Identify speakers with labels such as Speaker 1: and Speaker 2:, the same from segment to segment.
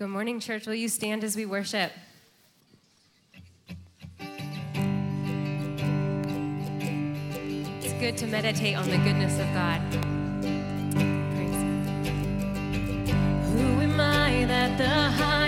Speaker 1: Good morning, church. Will you stand as we worship? It's good to meditate on the goodness of God. Praise. Who am I that the
Speaker 2: high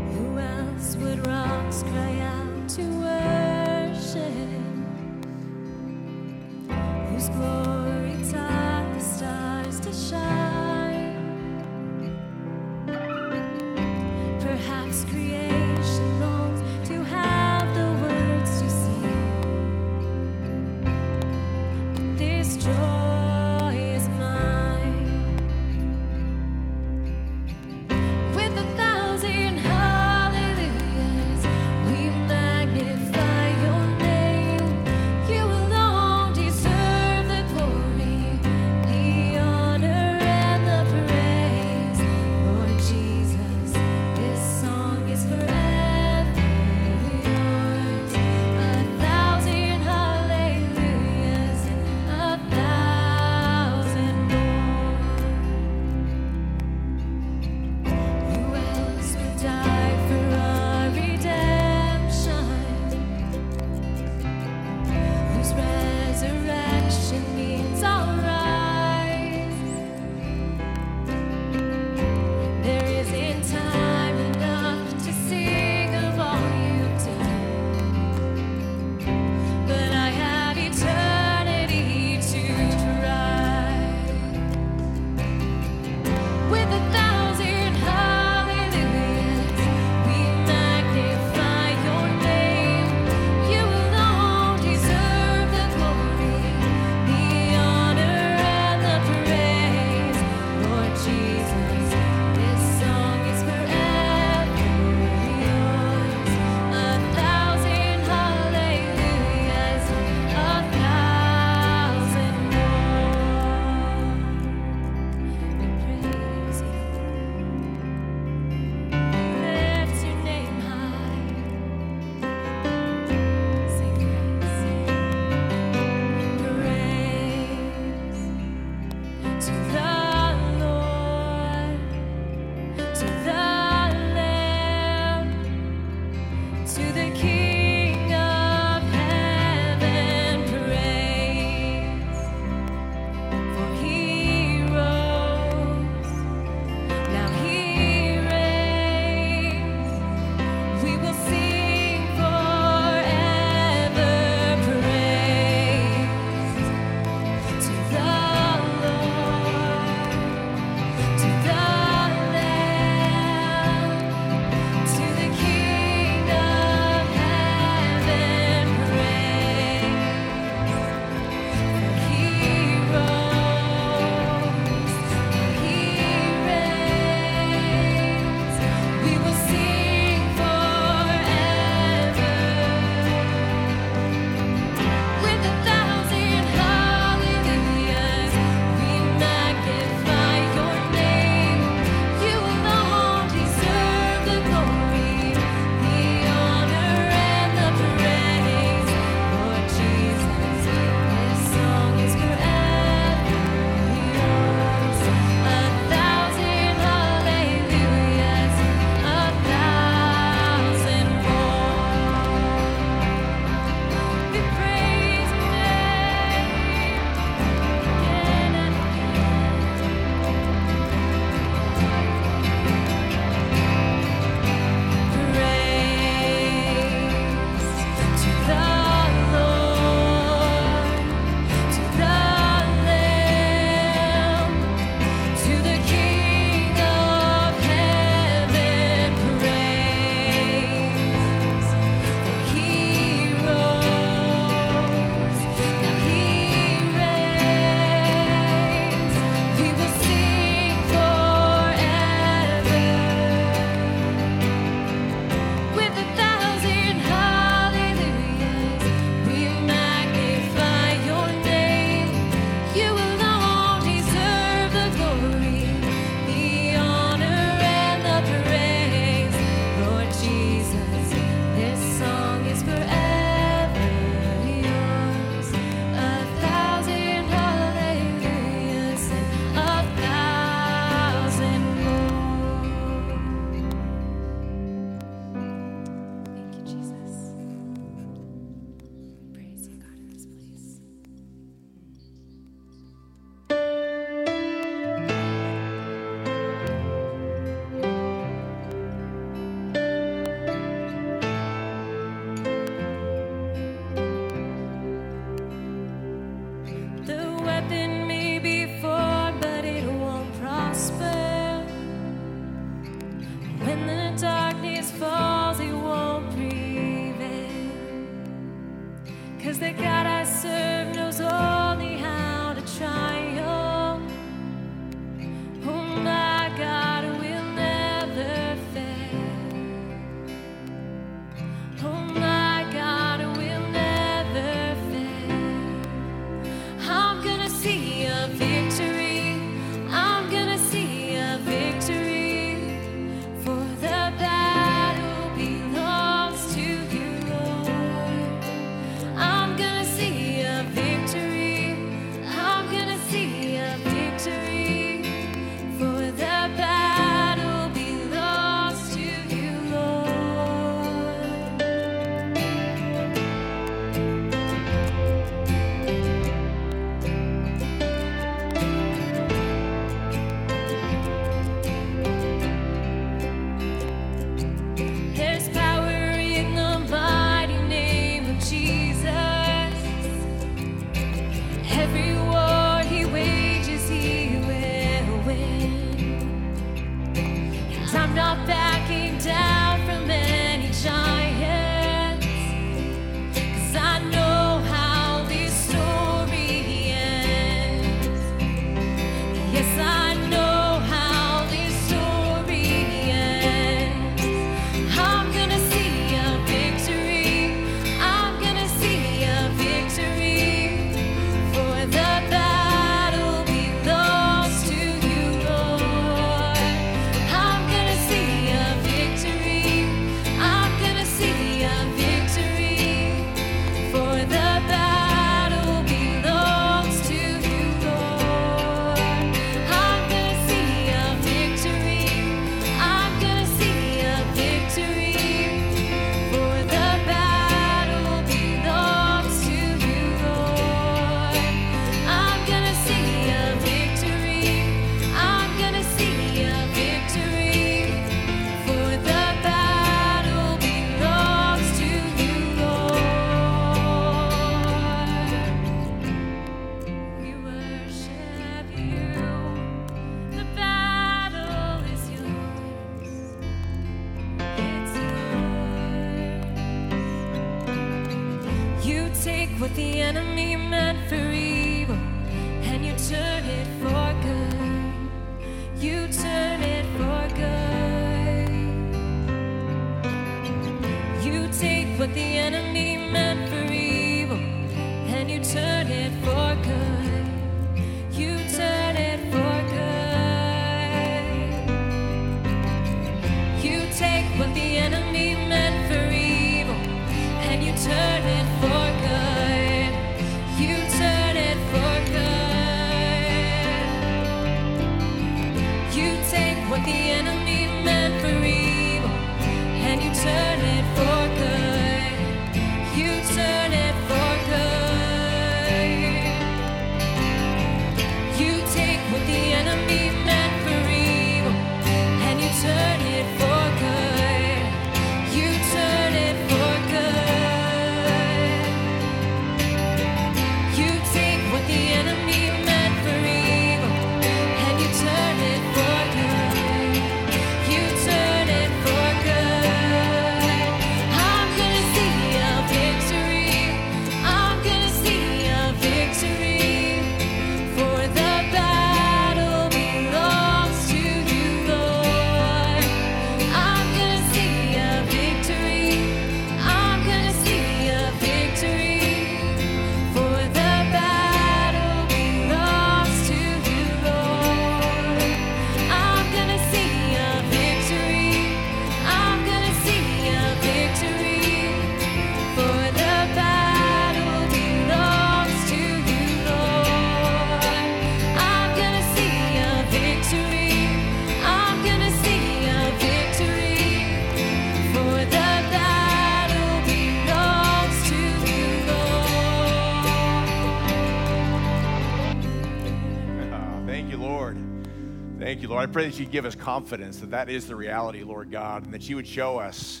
Speaker 2: give us confidence that that is the reality, Lord God, and that you would show us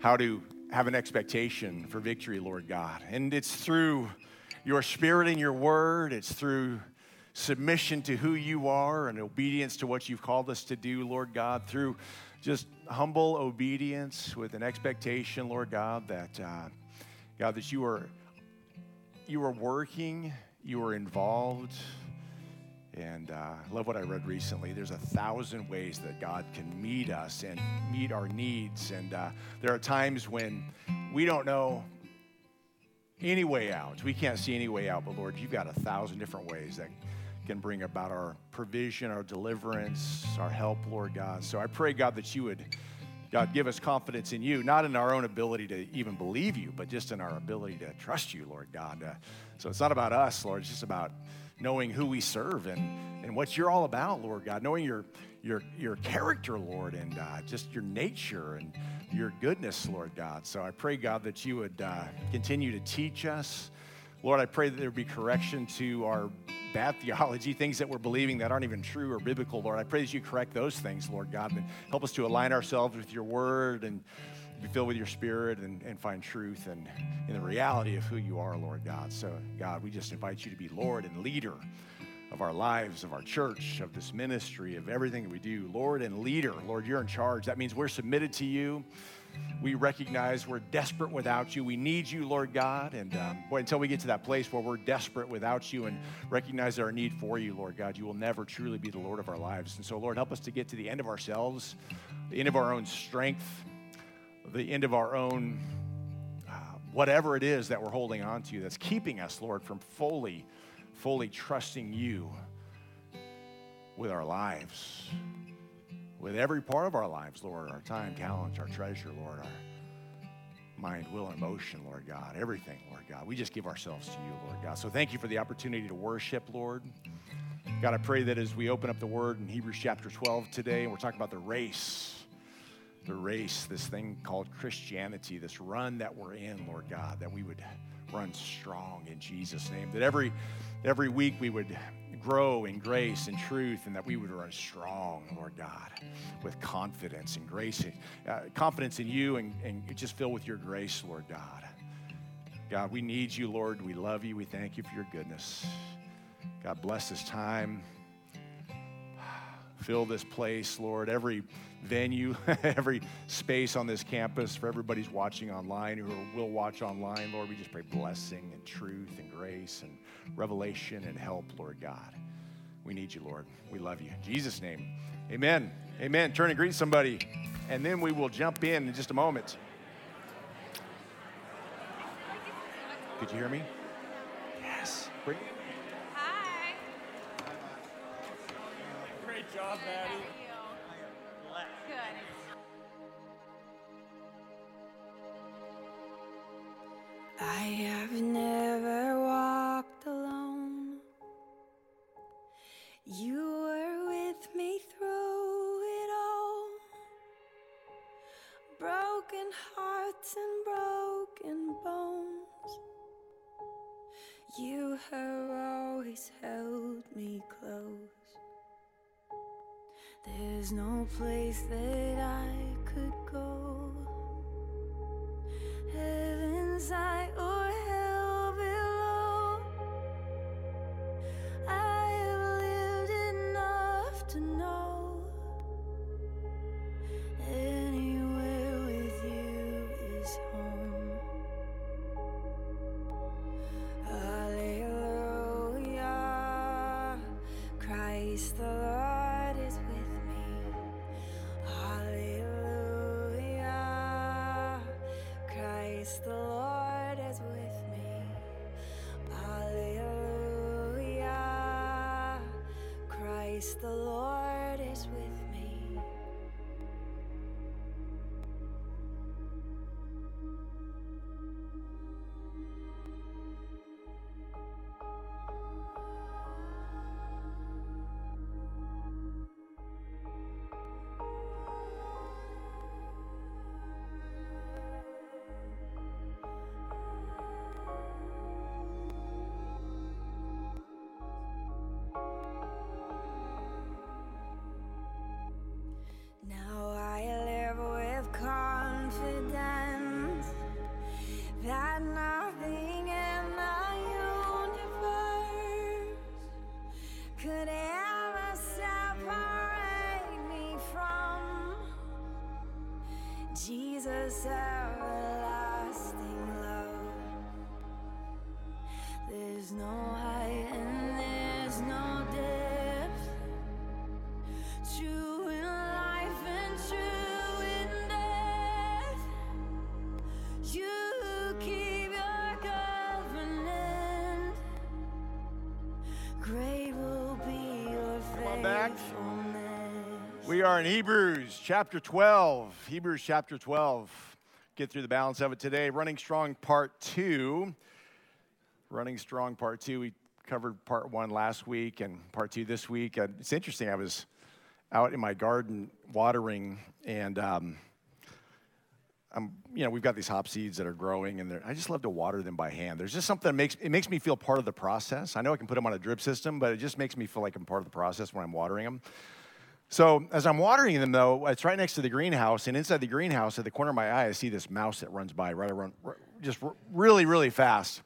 Speaker 2: how to have an expectation for victory, Lord God. And it's through your spirit and your word, it's through submission to who you are and obedience to what you've called us to do, Lord God, through just humble obedience with an expectation, Lord God, that uh, God, that you are you are working, you are involved. And uh, I love what I read recently. There's a thousand ways that God can meet us and meet our needs. And uh, there are times when we don't know any way out. We can't see any way out. But Lord, you've got a thousand different ways that can bring about our provision, our deliverance, our help, Lord God. So I pray, God, that you would, God, give us confidence in you, not in our own ability to even believe you, but just in our ability to trust you, Lord God. Uh, so it's not about us, Lord. It's just about knowing who we serve and, and what you're all about, Lord God, knowing your, your, your character, Lord, and uh, just your nature and your goodness, Lord God. So I pray, God, that you would uh, continue to teach us. Lord, I pray that there be correction to our bad theology, things that we're believing that aren't even true or biblical, Lord. I pray that you correct those things, Lord God, and help us to align ourselves with your word and be filled with your spirit and, and find truth and in the reality of who you are, Lord God. So, God, we just invite you to be Lord and leader of our lives, of our church, of this ministry, of everything that we do. Lord and leader. Lord, you're in charge. That means we're submitted to you. We recognize we're desperate without you. We need you, Lord God. And um, boy, until we get to that place where we're desperate without you and recognize our need for you, Lord God, you will never truly be the Lord of our lives. And so, Lord, help us to get to the end of ourselves, the end of our own strength, the end of our own uh, whatever it is that we're holding on to that's keeping us, Lord, from fully, fully trusting you with our lives, with every part of our lives, Lord, our time, talents, our treasure, Lord, our mind, will, and emotion, Lord God, everything, Lord God. We just give ourselves to you, Lord God. So thank you for the opportunity to worship, Lord. God, I pray that as we open up the word in Hebrews chapter 12 today, and we're talking about the race, the race, this thing called Christianity, this run that we're in, Lord God, that we would run strong in Jesus' name. That every every week we would grow in grace and truth, and that we would run strong, Lord God, with confidence and grace, uh, confidence in you, and, and just filled with your grace, Lord God. God, we need you, Lord. We love you. We thank you for your goodness. God, bless this time. Fill this place, Lord. Every venue, every space on this campus for everybody's watching online who will watch online, Lord, we just pray blessing and truth and grace and revelation and help, Lord God. We need you, Lord. We love you. In Jesus' name, amen. Amen. Turn and greet somebody, and then we will jump in in just a moment. Could you hear me? Yes. Bring
Speaker 3: Hi.
Speaker 1: Great job, Maddie.
Speaker 3: Good.
Speaker 4: I have never There's no place that I could go. Jesus'
Speaker 2: are in Hebrews chapter 12. Hebrews chapter 12. Get through the balance of it today. Running Strong Part 2. Running Strong Part 2. We covered Part 1 last week and Part 2 this week. It's interesting. I was out in my garden watering and um, I'm, you know, we've got these hop seeds that are growing, and I just love to water them by hand. There's just something that makes it makes me feel part of the process. I know I can put them on a drip system, but it just makes me feel like I'm part of the process when I'm watering them. So as I'm watering them, though, it's right next to the greenhouse, and inside the greenhouse, at the corner of my eye, I see this mouse that runs by right around, just really, really fast.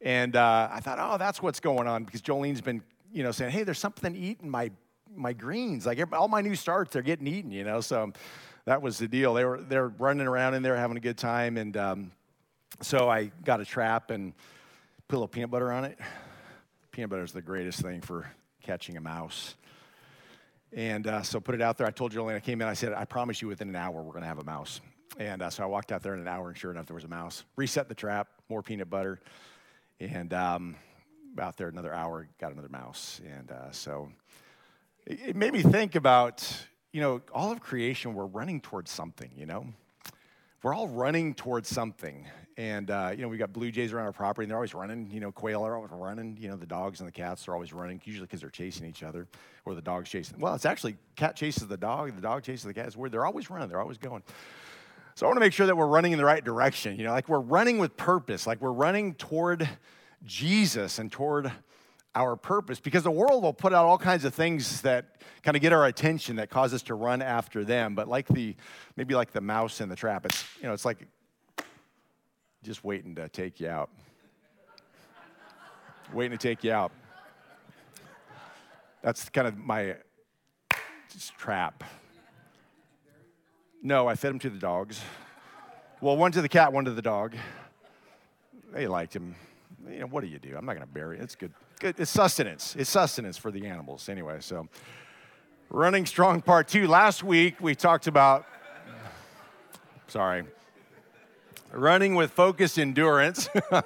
Speaker 2: And uh, I thought, oh, that's what's going on because Jolene's been, you know, saying, hey, there's something eating my my greens. Like all my new starts, they're getting eaten, you know. So that was the deal. They were they're running around in there having a good time, and um, so I got a trap and put a little peanut butter on it. Peanut butter is the greatest thing for catching a mouse. And uh, so put it out there. I told Jolene, I came in, I said, I promise you within an hour we're going to have a mouse. And uh, so I walked out there in an hour, and sure enough, there was a mouse. Reset the trap, more peanut butter. And um, out there another hour, got another mouse. And uh, so it, it made me think about, you know, all of creation, we're running towards something, you know? We're all running towards something. And, uh, you know, we got blue jays around our property, and they're always running. You know, quail are always running. You know, the dogs and the cats are always running, usually because they're chasing each other, or the dog's chasing. Well, it's actually cat chases the dog, the dog chases the cat. It's weird. They're always running, they're always going. So I want to make sure that we're running in the right direction. You know, like we're running with purpose, like we're running toward Jesus and toward our purpose because the world will put out all kinds of things that kind of get our attention that cause us to run after them but like the maybe like the mouse in the trap it's you know it's like just waiting to take you out waiting to take you out that's kind of my trap. No, I fed him to the dogs. Well, one to the cat, one to the dog. They liked him. You know, what do you do? I'm not going to bury it. It's good. Good. It's sustenance. It's sustenance for the animals anyway. So, running strong part two. Last week we talked about. Sorry. Running with focused endurance.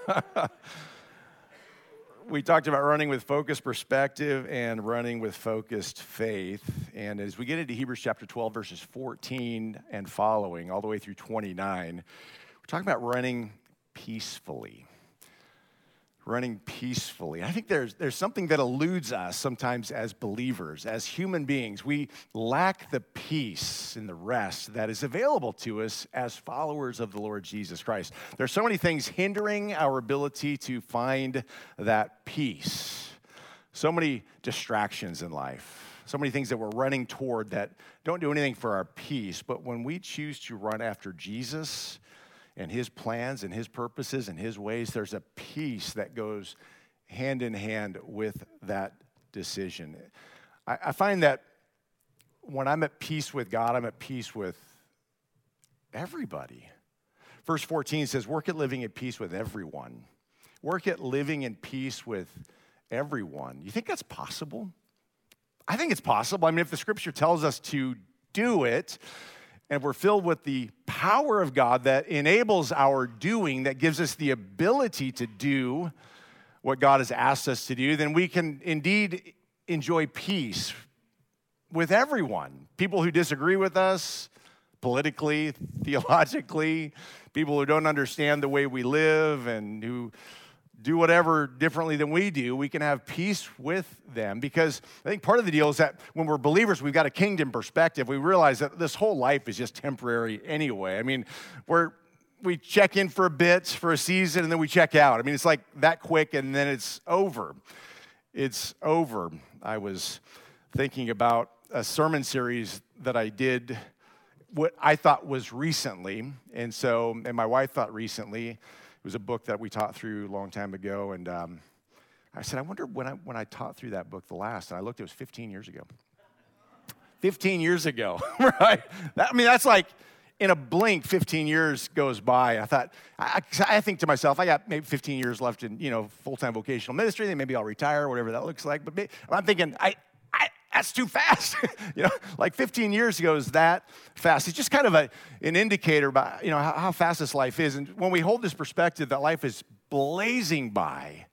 Speaker 2: we talked about running with focused perspective and running with focused faith. And as we get into Hebrews chapter 12, verses 14 and following, all the way through 29, we're talking about running peacefully running peacefully. I think there's, there's something that eludes us sometimes as believers, as human beings. We lack the peace and the rest that is available to us as followers of the Lord Jesus Christ. There's so many things hindering our ability to find that peace. So many distractions in life. So many things that we're running toward that don't do anything for our peace. But when we choose to run after Jesus, and his plans and his purposes and his ways, there's a peace that goes hand in hand with that decision. I, I find that when I'm at peace with God, I'm at peace with everybody. Verse 14 says, Work at living at peace with everyone. Work at living in peace with everyone. You think that's possible? I think it's possible. I mean, if the scripture tells us to do it, and we're filled with the power of God that enables our doing, that gives us the ability to do what God has asked us to do, then we can indeed enjoy peace with everyone. People who disagree with us politically, theologically, people who don't understand the way we live and who do whatever differently than we do, we can have peace with them. Because I think part of the deal is that when we're believers, we've got a kingdom perspective. We realize that this whole life is just temporary anyway. I mean, we're we check in for a bit, for a season, and then we check out. I mean, it's like that quick, and then it's over. It's over. I was thinking about a sermon series that I did, what I thought was recently, and so, and my wife thought recently was a book that we taught through a long time ago. And um, I said, I wonder when I, when I taught through that book the last. And I looked, it was 15 years ago. 15 years ago, right? That, I mean, that's like in a blink, 15 years goes by. I thought, I, I, think to myself, I got maybe 15 years left in, you know, full-time vocational ministry. Then maybe I'll retire, whatever that looks like. But maybe, I'm thinking, I, that's too fast. you know, like 15 years ago is that fast. It's just kind of a, an indicator about, you know, how, how fast this life is. And when we hold this perspective that life is blazing by,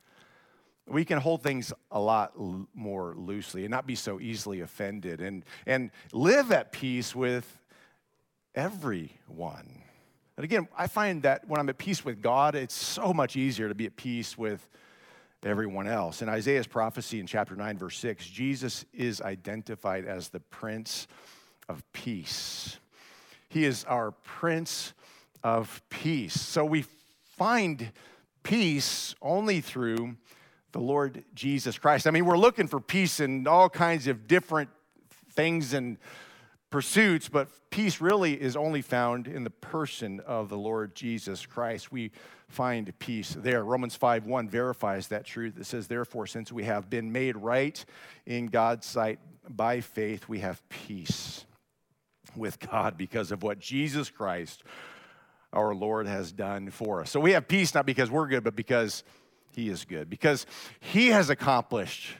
Speaker 2: we can hold things a lot l- more loosely and not be so easily offended and, and live at peace with everyone. And again, I find that when I'm at peace with God, it's so much easier to be at peace with everyone else. In Isaiah's prophecy in chapter 9, verse 6, Jesus is identified as the Prince of Peace. He is our Prince of Peace. So we find peace only through the Lord Jesus Christ. I mean, we're looking for peace in all kinds of different things and pursuits, but peace really is only found in the person of the Lord Jesus Christ. We find peace there. Romans 5 1 verifies that truth. It says, Therefore, since we have been made right in God's sight by faith, we have peace with God because of what Jesus Christ, our Lord, has done for us. So we have peace not because we're good, but because He is good, because He has accomplished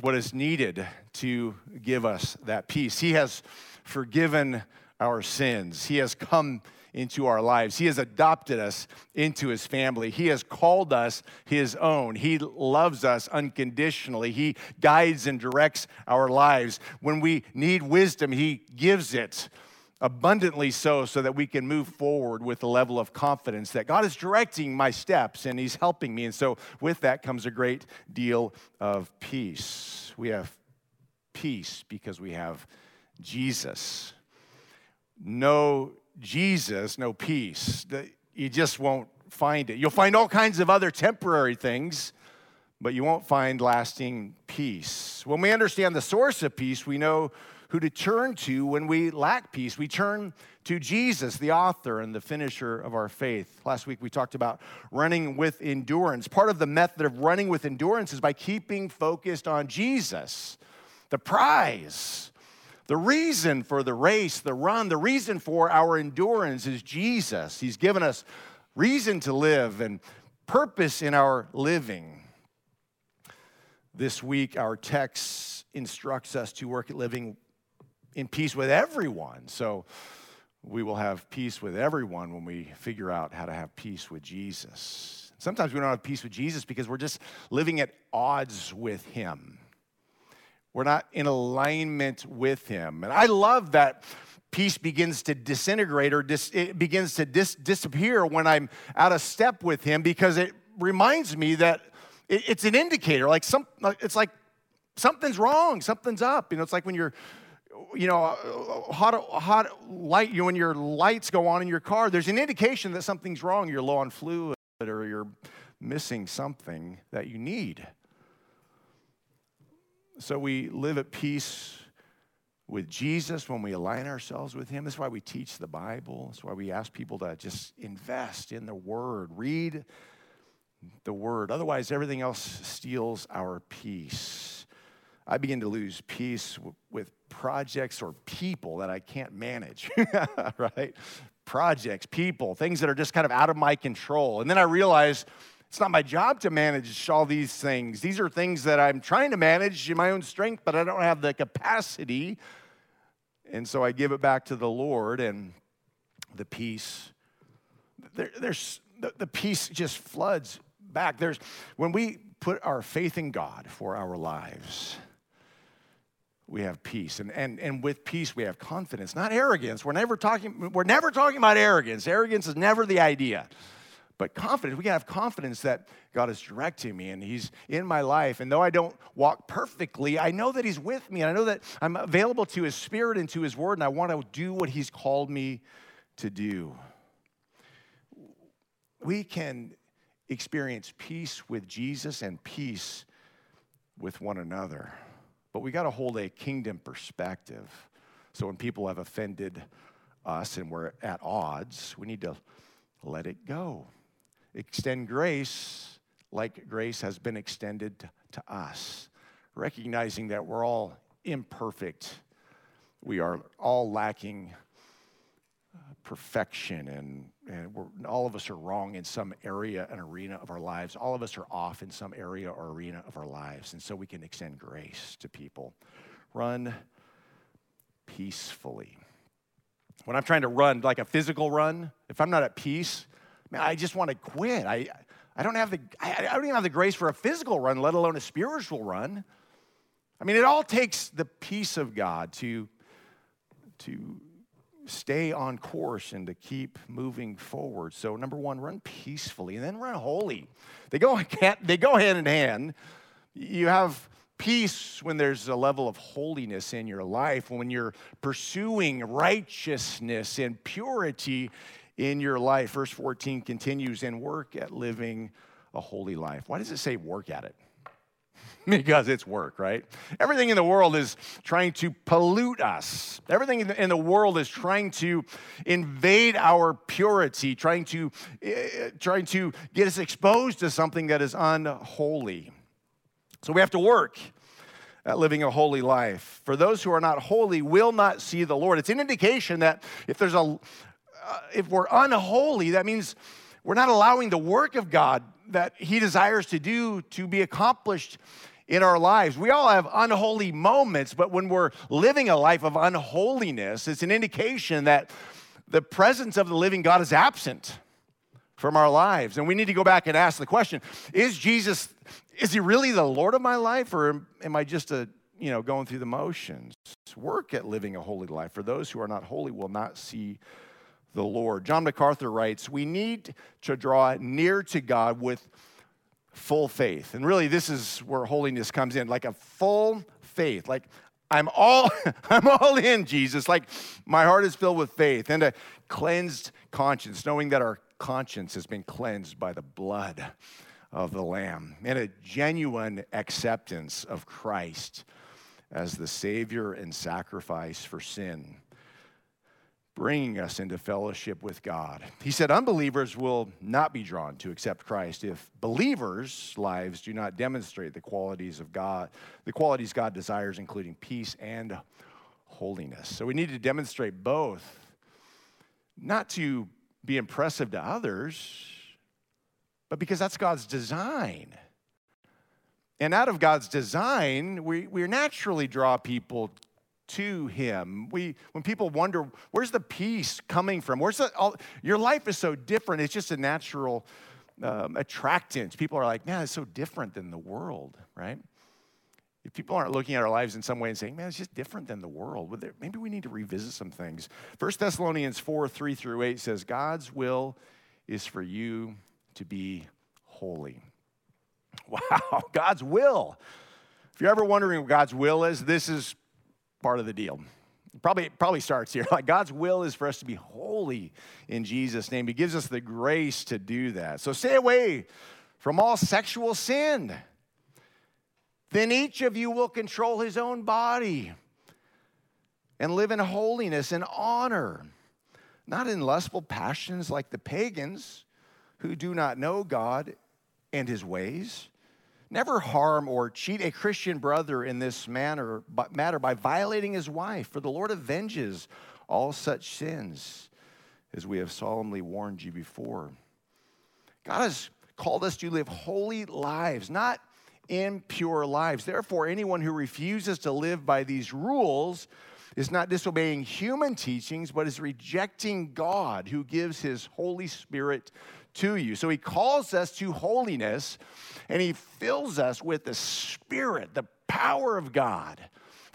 Speaker 2: what is needed to give us that peace. He has forgiven our sins. He has come into our lives. He has adopted us into his family. He has called us his own. He loves us unconditionally. He guides and directs our lives. When we need wisdom, he gives it abundantly so, so that we can move forward with a level of confidence that God is directing my steps and He's helping me. And so, with that comes a great deal of peace. We have peace because we have Jesus. No Jesus, no peace. You just won't find it. You'll find all kinds of other temporary things, but you won't find lasting peace. When we understand the source of peace, we know who to turn to when we lack peace. We turn to Jesus, the author and the finisher of our faith. Last week we talked about running with endurance. Part of the method of running with endurance is by keeping focused on Jesus, the prize The reason for the race, the run, the reason for our endurance is Jesus. He's given us reason to live and purpose in our living. This week, our text instructs us to work at living in peace with everyone. So we will have peace with everyone when we figure out how to have peace with Jesus. Sometimes we don't have peace with Jesus because we're just living at odds with Him. We're not in alignment with Him. And I love that peace begins to disintegrate or dis, it begins to dis, disappear when I'm out of step with Him because it reminds me that it, it's an indicator. Like some, it's like something's wrong, something's up. You know, it's like when you're you know, uh, hot, hot light, you when your lights go on in your car, there's an indication that something's wrong. You're low on fluid or you're missing something that you need. So we live at peace with Jesus when we align ourselves with Him. That's why we teach the Bible. That's why we ask people to just invest in the Word, read the Word. Otherwise, everything else steals our peace. I begin to lose peace with projects or people that I can't manage, right? Projects, people, things that are just kind of out of my control. And then I realize it's not my job to manage all these things. These are things that I'm trying to manage in my own strength, but I don't have the capacity. And so I give it back to the Lord and the peace. There, there's the, the peace just floods back. There's when we put our faith in God for our lives we have peace. And, and, and with peace, we have confidence, not arrogance. We're never talking, we're never talking about arrogance. Arrogance is never the idea. But confidence, we can have confidence that God is directing me and He's in my life. And though I don't walk perfectly, I know that He's with me. And I know that I'm available to His Spirit and to His Word, and I want to do what He's called me to do. We can experience peace with Jesus and peace with one another. But we got to hold a kingdom perspective. So when people have offended us and we're at odds, we need to let it go. Extend grace like grace has been extended to us, recognizing that we're all imperfect. We are all lacking uh, perfection and, and all of us are wrong in some area and arena of our lives. All of us are off in some area or arena of our lives and so we can extend grace to people. Run peacefully. When i'm trying to run like a physical run if i'm not at peace man i just want to quit. I, I don't have the I, I don't even have the grace for a physical run let alone a spiritual run. I mean it all takes the peace of god to to stay on course and to keep moving forward. So, number one, run peacefully and then run holy. They go, they go hand in hand. You have peace when there's a level of holiness in your life, when you're pursuing righteousness and purity in your life. Verse 14 continues, and work at living a holy life. Why does it say work at it? because it's work, right? Everything in the world is trying to pollute us. Everything in the world is trying to invade our purity, trying to, uh, trying to get us exposed to something that is unholy. So we have to work at living a holy life. For those who are not holy will not see the Lord. It's an indication that if there's a, uh, if we're unholy, that means we're not allowing the work of God that He desires to do to be accomplished in our lives. We all have unholy moments, but when we're living a life of unholiness, it's an indication that the presence of the living God is absent from our lives. And we need to go back and ask the question Is Jesus, is he really the Lord of my life, or am I just a you know, going through the motions. Work at living a holy life. For those who are not holy will not see the Lord. John MacArthur writes, We need to draw near to God with full faith. And really, this is where holiness comes in like a full faith. Like, I'm all, I'm all in, Jesus. Like, my heart is filled with faith and a cleansed conscience, knowing that our conscience has been cleansed by the blood of the Lamb, and a genuine acceptance of Christ as the Savior and sacrifice for sin bringing us into fellowship with God. He said, Unbelievers will not be drawn to accept Christ if believers' lives do not demonstrate the qualities of God, the qualities God desires, including peace and holiness. So we need to demonstrate both, not to be impressive to others, but because that's God's design. And out of God's design, we, we naturally draw people to Him. We, when people wonder, where's the peace coming from? Where's the, all, your life is so different. It's just a natural um, attractance. People are like, man, it's so different than the world, right? If people aren't looking at our lives in some way and saying, man, it's just different than the world, maybe we need to revisit some things. 1 Thessalonians 4 3 through 8 says, God's will is for you to be holy. Wow, God's will. If you're ever wondering what God's will is, this is part of the deal. Probably, probably starts here. Like God's will is for us to be holy in Jesus' name. He gives us the grace to do that. So stay away from all sexual sin then each of you will control his own body and live in holiness and honor, not in lustful passions like the pagans who do not know God and his ways. Never harm or cheat a Christian brother in this manner, matter by violating his wife, for the Lord avenges all such sins, as we have solemnly warned you before. God has called us to live holy lives, not impure lives. Therefore, anyone who refuses to live by these rules is not disobeying human teachings, but is rejecting God who gives his Holy Spirit to you. So he calls us to holiness and he fills us with the Spirit, the power of God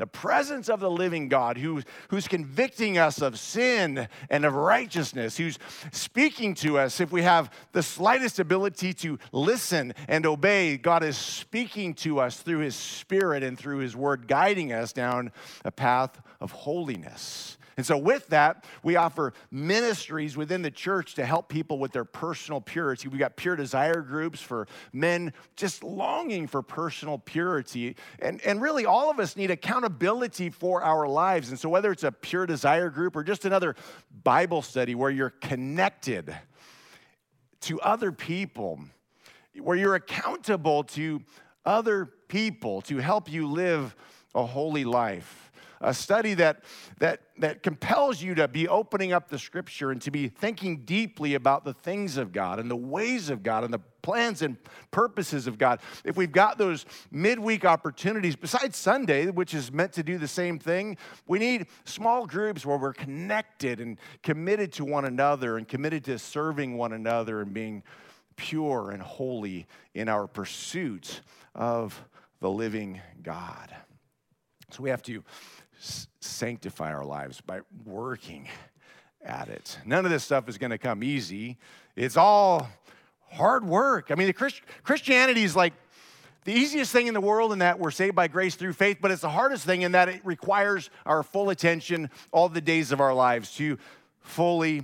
Speaker 2: the presence of the living God who, who's convicting us of sin and of righteousness, who's speaking to us. If we have the slightest ability to listen and obey, God is speaking to us through His Spirit and through His Word, guiding us down a path of holiness. And so, with that, we offer ministries within the church to help people with their personal purity. We've got pure desire groups for men just longing for personal purity. And, and really, all of us need accountability for our lives. And so, whether it's a pure desire group or just another Bible study where you're connected to other people, where you're accountable to other people to help you live a holy life a study that, that, that compels you to be opening up the scripture and to be thinking deeply about the things of God and the ways of God and the plans and purposes of God. If we've got those midweek opportunities, besides Sunday, which is meant to do the same thing, we need small groups where we're connected and committed to one another and committed to serving one another and being pure and holy in our pursuit of the living God. So we have to sanctify our lives by working at it. None of this stuff is going to come easy. It's all hard work. I mean, the Christ- Christianity is like the easiest thing in the world in that we're saved by grace through faith, but it's the hardest thing in that it requires our full attention all the days of our lives to fully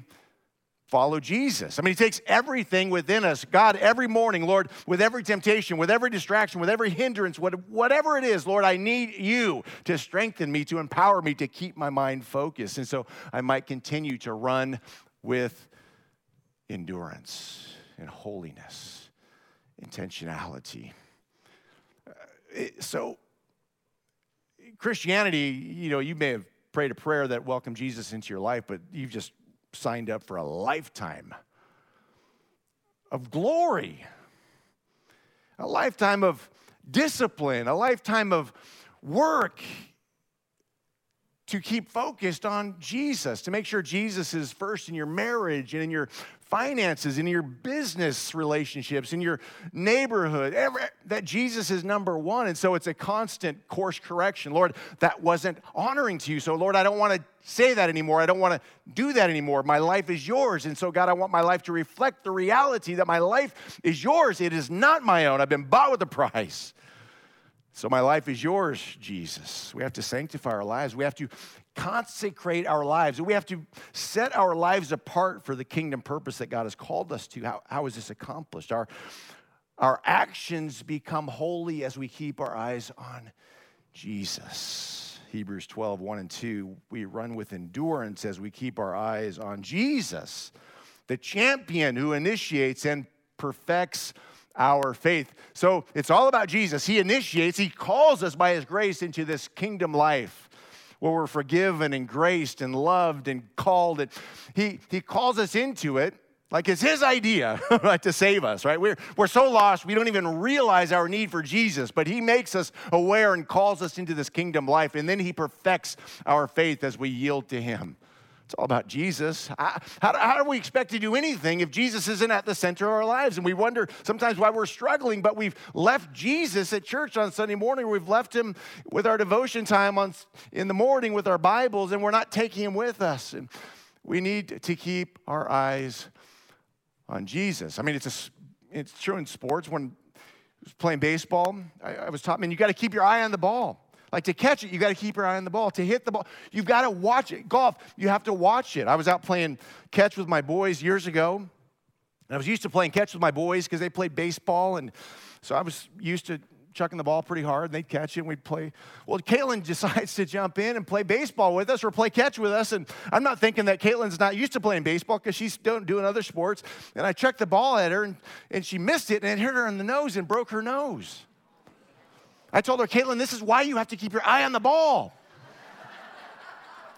Speaker 2: follow Jesus. I mean, He takes everything within us, God, every morning, Lord, with every temptation, with every distraction, with every hindrance, whatever it is, Lord, I need you to strengthen me, to empower me, to keep my mind focused. And so I might continue to run with endurance and holiness, intentionality. Uh, so, Christianity, you know, you may have prayed a prayer that welcomed Jesus into your life, but you've just signed up for a lifetime of glory, a lifetime of discipline, a lifetime of work to keep focused on Jesus, to make sure Jesus is first in your marriage and in your finances, in your business relationships, in your neighborhood, every, that Jesus is number one. And so it's a constant course correction. Lord, that wasn't honoring to you. So, Lord, I don't want to say that anymore. I don't want to do that anymore. My life is yours. And so, God, I want my life to reflect the reality that my life is yours. It is not my own. I've been bought with a price. So, my life is yours, Jesus. We have to sanctify our lives. We have to consecrate our lives. We have to set our lives apart for the kingdom purpose that God has called us to. How, how is this accomplished? Our, our actions become holy as we keep our eyes on Jesus. Hebrews 12, 1 and 2. We run with endurance as we keep our eyes on Jesus, the champion who initiates and perfects our faith. So it's all about Jesus. He initiates, He calls us by His grace into this kingdom life where we're forgiven and graced and loved and called. And he, he calls us into it like it's his idea right, to save us, right? We're, we're so lost, we don't even realize our need for Jesus, but he makes us aware and calls us into this kingdom life, and then he perfects our faith as we yield to him. It's all about Jesus. How, how, how, do we expect to do anything if Jesus isn't at the center of our lives? And we wonder sometimes why we're struggling, but we've left Jesus at church on Sunday morning. We've left him with our devotion time on, in the morning with our Bibles, and we're not taking him with us. And we need to keep our eyes on Jesus. I mean, it's, a, it's true in sports. When I was playing baseball, I, I was taught, man, you got to keep your eye on the ball. Like to catch it, you got to keep your eye on the ball. To hit the ball, you've got to watch it. Golf, you have to watch it. I was out playing catch with my boys years ago. And I was used to playing catch with my boys because they played baseball. And so I was used to chucking the ball pretty hard, and they'd catch it, and we'd play. Well, Caitlin decides to jump in and play baseball with us or play catch with us, and I'm not thinking that Caitlin's not used to playing baseball because she's doing other sports. And I chucked the ball at her, and, and she missed it, and it hit her in the nose and broke her nose. I told her, Caitlin, this is why you have to keep your eye on the ball.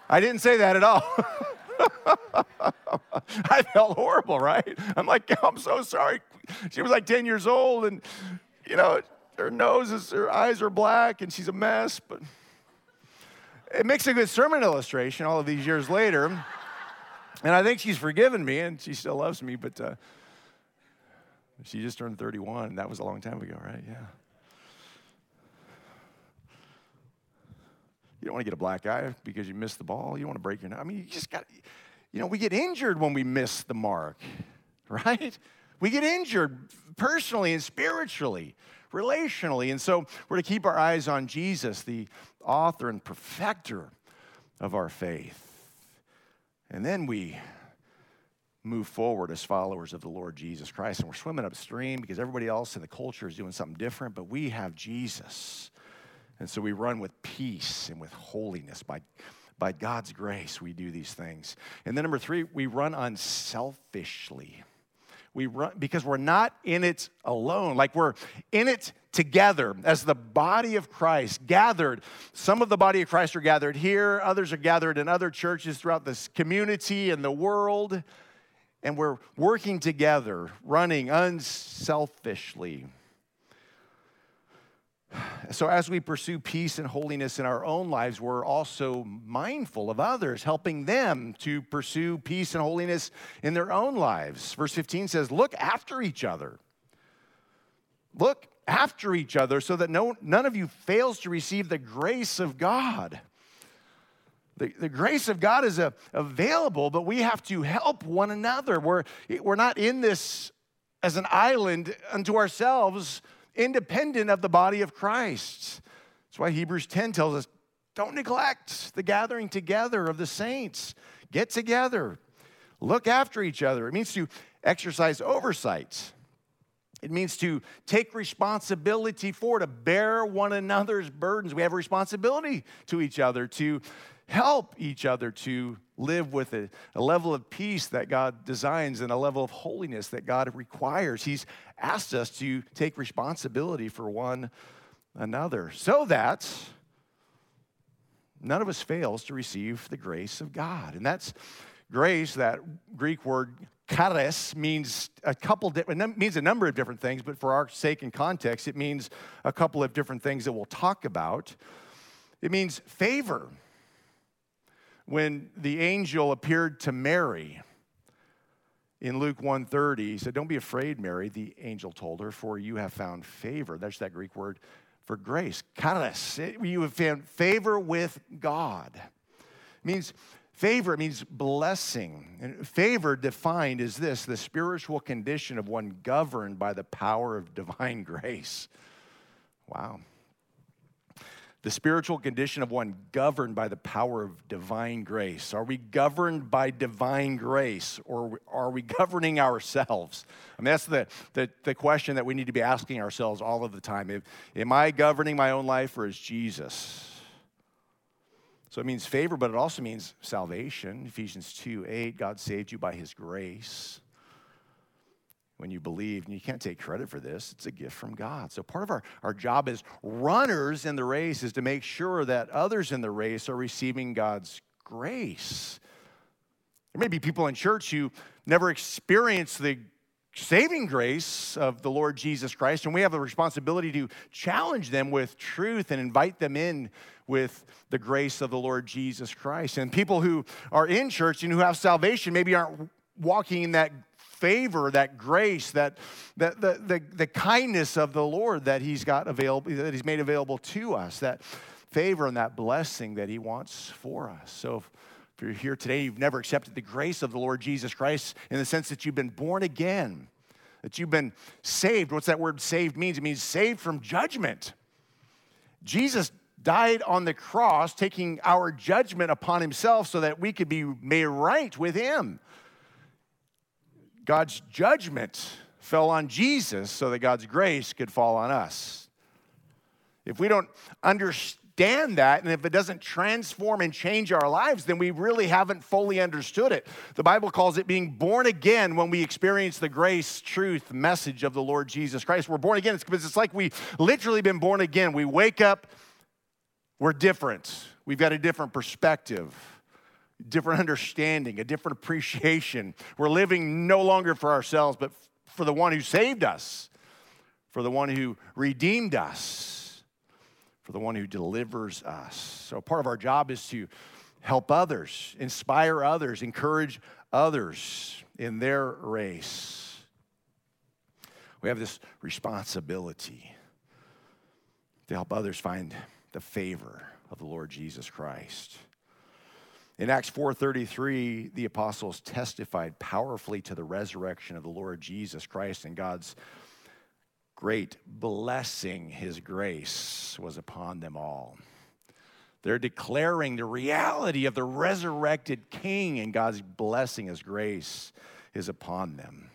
Speaker 2: I didn't say that at all. I felt horrible, right? I'm like, I'm so sorry. She was like 10 years old, and you know, her nose is, her eyes are black and she's a mess, but it makes a good sermon illustration all of these years later. And I think she's forgiven me and she still loves me, but uh, she just turned 31. That was a long time ago, right? Yeah. You don't want to get a black eye because you missed the ball. You don't want to break your nose. I mean, you just got, you know, we get injured when we miss the mark, right? We get injured personally and spiritually relationally. And so we're to keep our eyes on Jesus, the author and perfecter of our faith. And then we move forward as followers of the Lord Jesus Christ. And we're swimming upstream because everybody else in the culture is doing something different, but we have Jesus. And so we run with peace and with holiness. By, by God's grace, we do these things. And then number three, we run unselfishly. We run because we're not in it alone. Like we're in it together. As the body of christ gathered some of the body of christ are gathered here others are gathered in other churches throughout this community and the world. And we're working together running unselfishly so, as we pursue peace and holiness in our own lives, we're also mindful of others, helping them to pursue peace and holiness in their own lives. Verse 15 says, Look after each other. Look after each other so that no, none of you fails to receive the grace of God. The, the grace of God is a, available, but we have to help one another. We're, we're not in this as an island unto ourselves independent of the body of Christ. That's why Hebrews 10 tells us don't neglect the gathering together of the saints. Get together, look after each other. It means to exercise oversight. It means to take responsibility for, to bear one another's burdens. We have a responsibility to each other to help each other to live with a, a, level of peace that God designs and a level of holiness that God requires. He's asked us to take responsibility for one another so that none of us fails to receive the grace of God. And that's grace, that Greek word charis means a couple means a number of different things, but for our sake and context, it means a couple of different things that we'll talk about. It means favor when the angel appeared to Mary in Luke 1:30, he said, "Don't be afraid, Mary," the angel told her, "for you have found favor." That's that Greek word for grace. Charis. You have found favor with God. It means favor, it means blessing. And favor defined is this the spiritual condition of one governed by the power of divine grace. Wow the spiritual condition of one governed by the power of divine grace. Are we governed by divine grace or are we governing ourselves? I mean, that's the, the, the question that we need to be asking ourselves all of the time. Am I governing my own life or is Jesus? So it means favor, but it also means salvation. Ephesians 2 8, God saved you by his grace. When you believe. And you can't take credit for this, it's a gift from God. So, part of our, our job as runners in the race is to make sure that others in the race are receiving God's grace. There may be people in church who never experienced the saving grace of the Lord Jesus Christ, and we have the responsibility to challenge them with truth and invite them in with the grace of the Lord Jesus Christ. And people who are in church and who have salvation maybe aren't walking in that favor, that grace, that, that the, the, the kindness of the Lord that He's got available, that He's made available to us, that favor and that blessing that He wants for us. So if, if you're here today, you've never accepted the grace of the Lord Jesus Christ in the sense that you've been born again, that you've been saved. What's that word saved means? It means saved from judgment. Jesus died on the cross, taking our judgment upon himself so that we could be made right with him. God's judgment fell on Jesus so that God's grace could fall on us. If we don't understand, that, and if it doesn't transform and change our lives, then we really haven't fully understood it. The Bible calls it being born again when we experience the grace, truth, message of the Lord Jesus Christ. We're born again. Because it's like we literally been born again. We wake up, we're different. We've got a different perspective different understanding, a different appreciation. We're living no longer for ourselves, but for the one who saved us, for the one who redeemed us for the one who delivers us. So, part of our job is to help others, inspire others, encourage others in their race. We have this responsibility to help others find the favor of the Lord Jesus Christ. In Acts 4:33, the apostles testified powerfully to the resurrection of the Lord Jesus Christ and God's great blessing, his grace was upon them all. They're declaring the reality of the resurrected king, and God's blessing, his grace is upon them.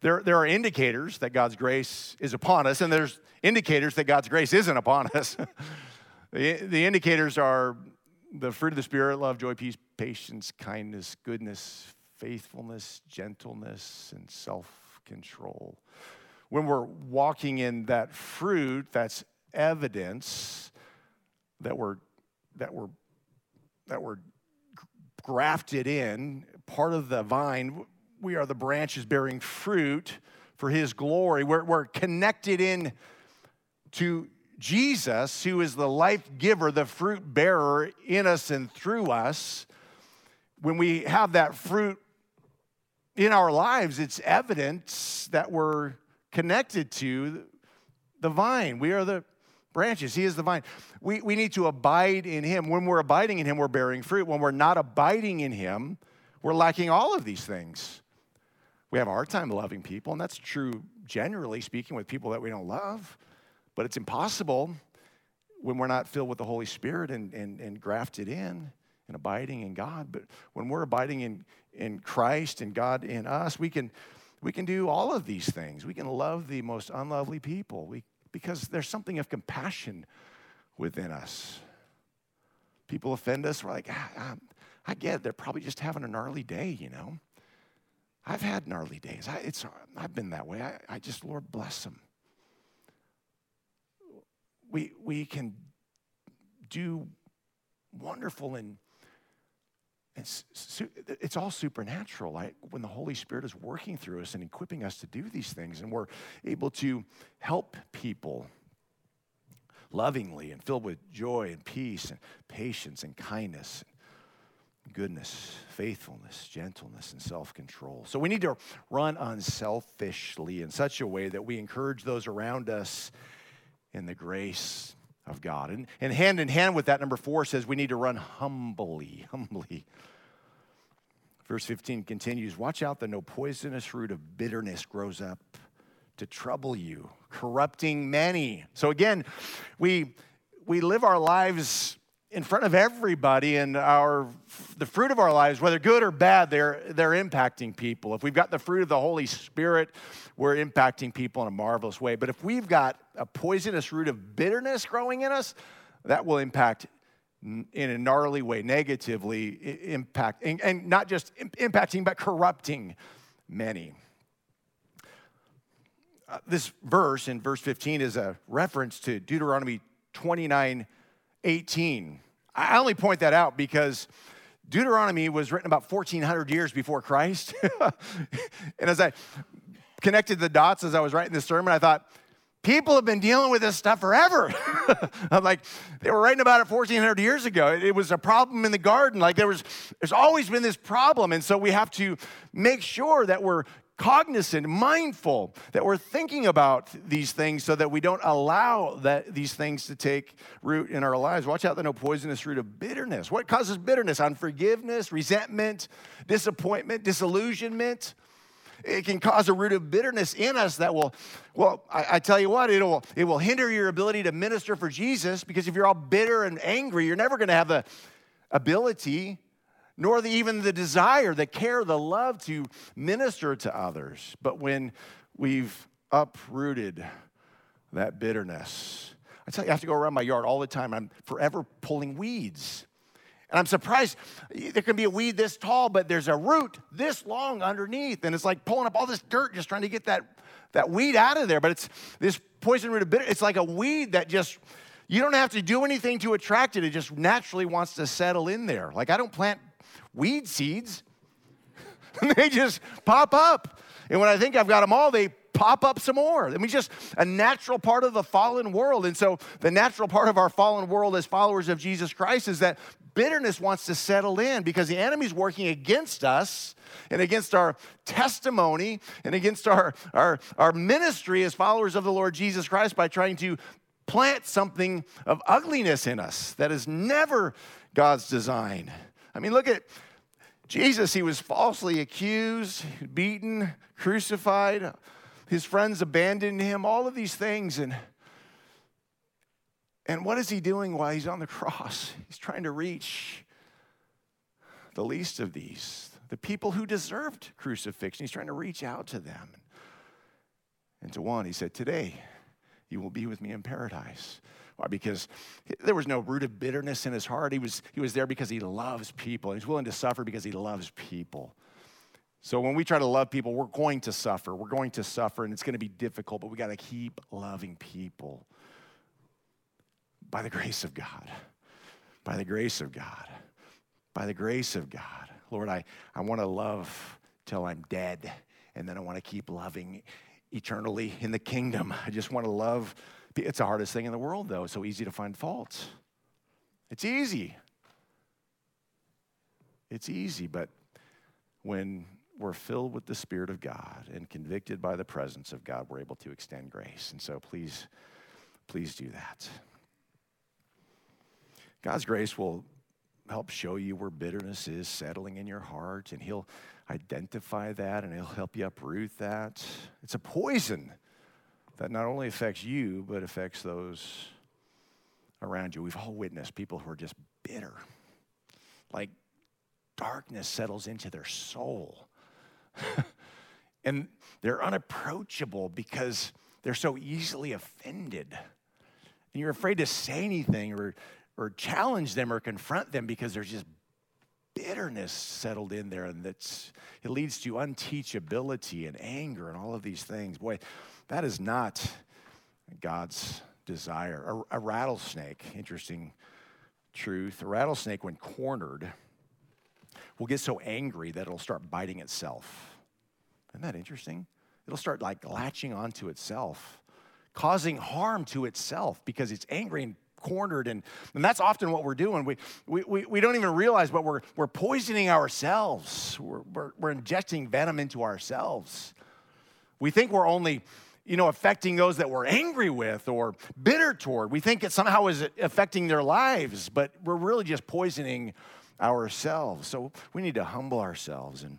Speaker 2: There, there are indicators that God's grace is upon us, and there's indicators that God's grace isn't upon us. the, the indicators are the fruit of the Spirit love, joy, peace, patience, kindness, goodness, faithfulness, gentleness, and self control when we're walking in that fruit, that's evidence that we're that we're that we're grafted in, part of the vine. We are the branches bearing fruit for His glory. We're, we're connected in to Jesus, who is the life giver, the fruit bearer in us and through us. When we have that fruit in our lives, it's evidence that we're connected to the vine. We are the branches. He is the vine. We, we need to abide in Him. When we're abiding in Him, we're bearing fruit. When we're not abiding in Him, we're lacking all of these things. We have a hard time loving people, and that's true generally speaking with people that we don't love. But it's impossible when we're not filled with the Holy Spirit and, and, and grafted in and abiding in God. But when we're abiding in, in Christ and God in us, we can we can do all of these things. We can love the most unlovely people we, because there's something of compassion within us. People offend us, we're like, ah, I get it. They're probably just having a gnarly day, you know. I've had gnarly days. I, it's, I've been that way. I, I just, Lord, bless them. We, we can do wonderful and it's, it's all supernatural. Like when the Holy Spirit is working through us and equipping us to do these things, and we're able to help people lovingly and filled with joy and peace and patience and kindness, and goodness, faithfulness, gentleness, and self control. So we need to run unselfishly in such a way that we encourage those around us in the grace of God. And, and hand in hand with that, number four says we need to run humbly, humbly. Verse 15 continues Watch out that no poisonous root of bitterness grows up to trouble you, corrupting many. So again, we, we live our lives in front of everybody and our the fruit of our lives whether good or bad they're they're impacting people if we've got the fruit of the holy spirit we're impacting people in a marvelous way but if we've got a poisonous root of bitterness growing in us that will impact in a gnarly way negatively impact and, not just impacting but corrupting many uh, this verse in verse 15 is a reference to Deuteronomy 29 18. I only point that out because Deuteronomy was written about 1400 years before Christ. and as I connected the dots as I was writing this sermon, I thought, people have been dealing with this stuff forever. I'm like, they were writing about it 1400 years ago. It was a problem in the garden. Like there was, there's always been this problem. And so we have to make sure that we're cognizant, mindful, that we're thinking about these things so that we don't allow that, these things to take root in our lives. Watch out the no poisonous root of bitterness. What causes bitterness? Unforgiveness, resentment, disappointment, disillusionment. It can cause a root of bitterness in us that will, well, I, I tell you what, it will, it will hinder your ability to minister for Jesus because if you're all bitter and angry, you're never going to have the ability nor the, even the desire, the care, the love to minister to others. But when we've uprooted that bitterness, I tell you, I have to go around my yard all the time. I'm forever pulling weeds. And I'm surprised there can be a weed this tall, but there's a root this long underneath. And it's like pulling up all this dirt just trying to get that, that weed out of there. But it's this poison root of bitter. It's like a weed that just, you don't have to do anything to attract it. It just naturally wants to settle in there. Like I don't plant weed seeds. they just pop up. And when I think I've got them all, they pop up some more. I mean, just a natural part of the fallen world. And so, the natural part of our fallen world as followers of Jesus Christ is that bitterness wants to settle in because the enemy's working against us and against our testimony and against our, our, our ministry as followers of the Lord Jesus Christ by trying to plant something of ugliness in us that is never God's design. I mean, look at Jesus. He was falsely accused, beaten, crucified. His friends abandoned him, all of these things. And, and what is he doing while he's on the cross? He's trying to reach the least of these, the people who deserved crucifixion. He's trying to reach out to them. And to one, he said, Today, you will be with me in paradise. Why? Because there was no root of bitterness in his heart. He was, he was there because he loves people. He's willing to suffer because he loves people. So when we try to love people, we're going to suffer. We're going to suffer, and it's going to be difficult, but we got to keep loving people by the grace of God. By the grace of God. By the grace of God. Lord, I, I want to love till I'm dead, and then I want to keep loving eternally in the kingdom. I just want to love it's the hardest thing in the world, though. It's so easy to find faults. It's easy. It's easy, but when we're filled with the Spirit of God and convicted by the presence of God, we're able to extend grace. And so please, please do that. God's grace will help show you where bitterness is settling in your heart, and He'll identify that and He'll help you uproot that. It's a poison that not only affects you, but affects those around you. We've all witnessed people who are just bitter. Like darkness settles into their soul. and they're unapproachable because they're so easily offended. And you're afraid to say anything or, or challenge them or confront them because there's just bitterness settled in there and that's it leads to unteachability and anger and all of these things. Boy, that is not God's desire. A, a rattlesnake, interesting truth, a rattlesnake, when cornered, will get so angry that it'll start biting itself. Isn't that interesting? It'll start like latching onto itself, causing harm to itself because it's angry and cornered. And, and that's often what we're doing. We, we, we, we don't even realize, but we're, we're poisoning ourselves. We're, we're, we're injecting venom into ourselves. We think we're only you know, affecting those that we're angry with or bitter toward. We think it somehow is affecting their lives, but we're really just poisoning ourselves. So we need to humble ourselves and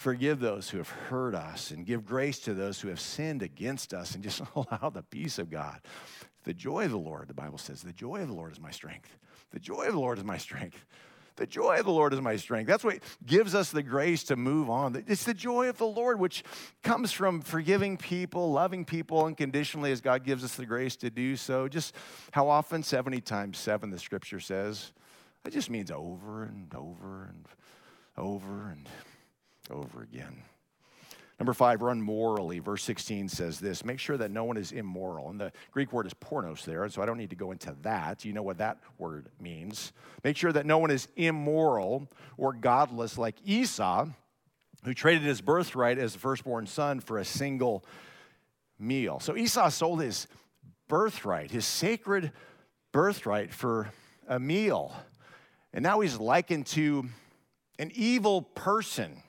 Speaker 2: forgive those who have hurt us and give grace to those who have sinned against us and just allow the peace of God. The joy of the Lord, the Bible says, the joy of the Lord is my strength. The joy of the Lord is my strength. The joy of the Lord is my strength. That's what gives us the grace to move on. It's the joy of the Lord, which comes from forgiving people, loving people unconditionally as God gives us the grace to do so. Just how often? 70 times 7, the scripture says. It just means over and over and over and over again. Number five, run morally. Verse 16 says this make sure that no one is immoral. And the Greek word is pornos there, so I don't need to go into that. You know what that word means. Make sure that no one is immoral or godless like Esau, who traded his birthright as the firstborn son for a single meal. So Esau sold his birthright, his sacred birthright, for a meal. And now he's likened to an evil person,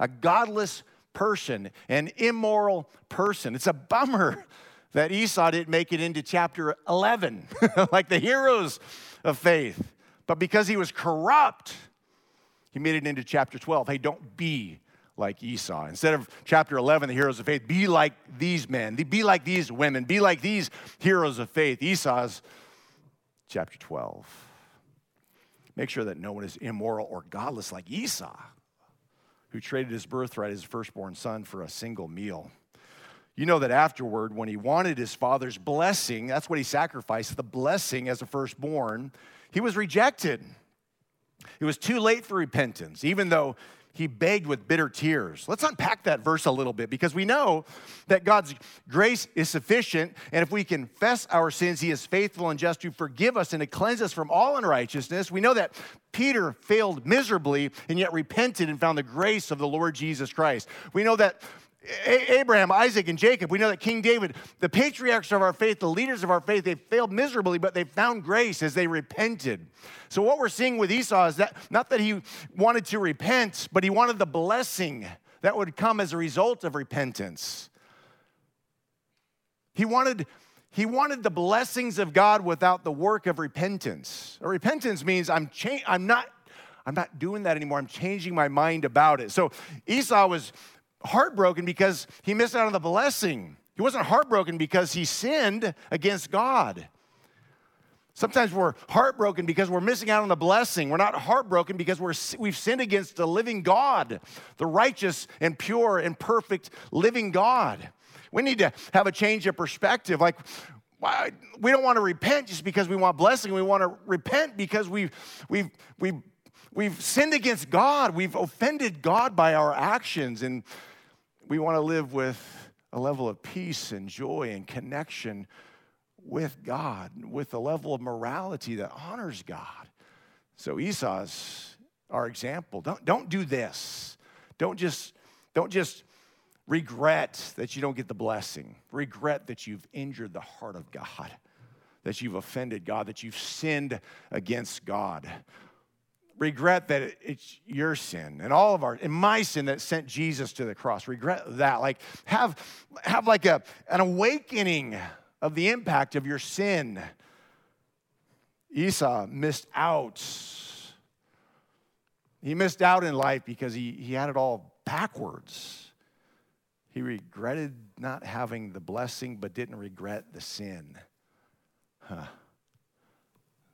Speaker 2: a godless person, an immoral person. It's a bummer that Esau didn't make it into chapter 11, like the heroes of faith. But because he was corrupt, he made it into chapter 12. Hey, don't be like Esau. Instead of chapter 11, the heroes of faith, be like these men, be like these women, be like these heroes of faith. Esau's chapter 12. Make sure that no one is immoral or godless like Esau who traded his birthright as firstborn son for a single meal. You know that afterward, when he wanted his father's blessing, that's what he sacrificed, the blessing as a firstborn, he was rejected. It was too late for repentance, even though he begged with bitter tears. Let's unpack that verse a little bit because we know that God's grace is sufficient, and if we confess our sins, he is faithful and just to forgive us and to cleanse us from all unrighteousness. We know that Peter failed miserably and yet repented and found the grace of the Lord Jesus Christ. We know that Abraham, Isaac, and Jacob. We know that King David, the patriarchs of our faith, the leaders of our faith, they failed miserably, but they found grace as they repented. So, what we're seeing with Esau is that not that he wanted to repent, but he wanted the blessing that would come as a result of repentance. He wanted, he wanted the blessings of God without the work of repentance. repentance means I'm, cha- I'm, not, I'm not doing that anymore. I'm changing my mind about it. So Esau was heartbroken because he missed out on the blessing. He wasn't heartbroken because he sinned against God. Sometimes we're heartbroken because we're missing out on the blessing. We're not heartbroken because we're, we've sinned against the living God, the righteous and pure and perfect living God. We need to have a change of perspective. Like, we don't want to repent just because we want blessing. We want to repent because we've, we've, we've, we've sinned against God. We've offended God by our actions. And we want to live with a level of peace and joy and connection with God, with a level of morality that honors God. So Esau's our example. Don't, don't do this. Don't just, don't just regret that you don't get the blessing. Regret that you've injured the heart of God, that you've offended God, that you've sinned against God regret that it's your sin and all of our and my sin that sent jesus to the cross. Regret that. Like have have like a an awakening of the impact of your sin. Esau missed out. He missed out in life because he, he had it all backwards. He regretted not having the blessing but didn't regret the sin. Huh.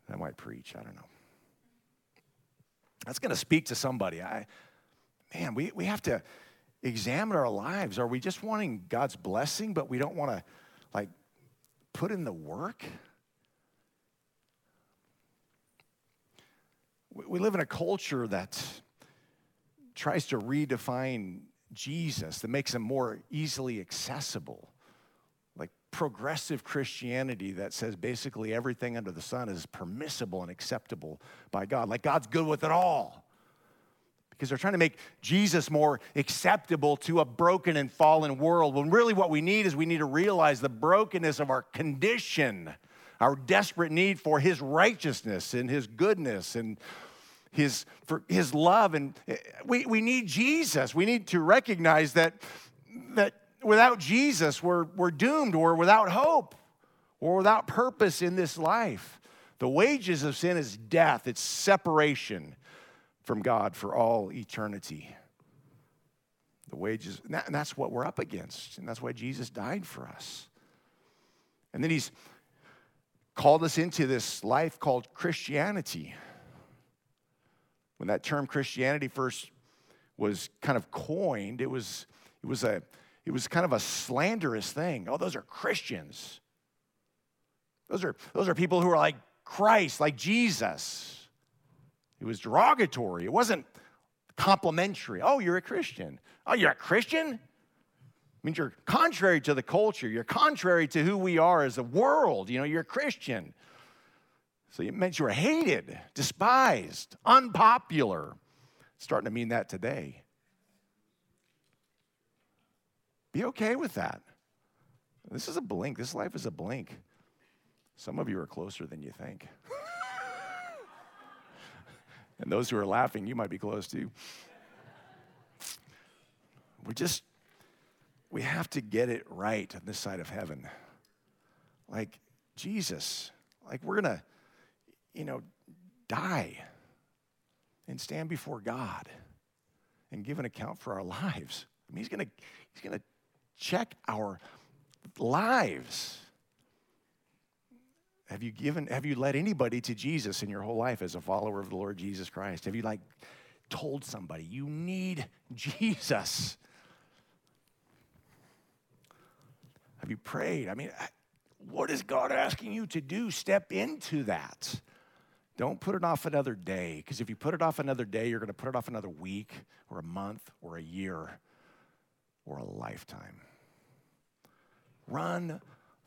Speaker 2: That might preach. I don't know that's going to speak to somebody. I, man, we, we have to examine our lives. Are we just wanting God's blessing, but we don't want to like put in the work? We, we live in a culture that tries to redefine Jesus, that makes him more easily accessible progressive Christianity that says basically everything under the sun is permissible and acceptable by God. Like God's good with it all. Because they're trying to make Jesus more acceptable to a broken and fallen world. When really what we need is we need to realize the brokenness of our condition, our desperate need for His righteousness and His goodness and His, for His love. And eh, we, we need Jesus. We need to recognize that, that without Jesus, we're, we're doomed. We're without hope. We're without purpose in this life. The wages of sin is death, it's separation from God for all eternity. The wages, and, that, and that's what we're up against. And that's why Jesus died for us. And then he's called us into this life called Christianity. When that term Christianity first was kind of coined, it was, it was a it was kind of a slanderous thing. Oh, those are Christians. Those are, those are people who are like Christ, like Jesus. It was derogatory. It wasn't complimentary. Oh, you're a Christian. Oh, you're a Christian? means you're contrary to the culture. You're contrary to who we are as a world. You know, you're a Christian. So it meant you were hated, despised, unpopular. It's starting to mean that today. Be okay with that. This is a blink. This life is a blink. Some of you are closer than you think. and those who are laughing, you might be close too. We just, we have to get it right on this side of heaven. Like Jesus, like we're going to, you know, die and stand before God and give an account for our lives. I mean, he's going to, he's going to check our lives. Have you given, have you led anybody to Jesus in your whole life as a follower of the Lord Jesus Christ? Have you like told somebody you need Jesus? Have you prayed? I mean, what is God asking you to do? Step into that. Don't put it off another day, because if you put it off another day, you're going to put it off another week or a month or a year or a lifetime. Run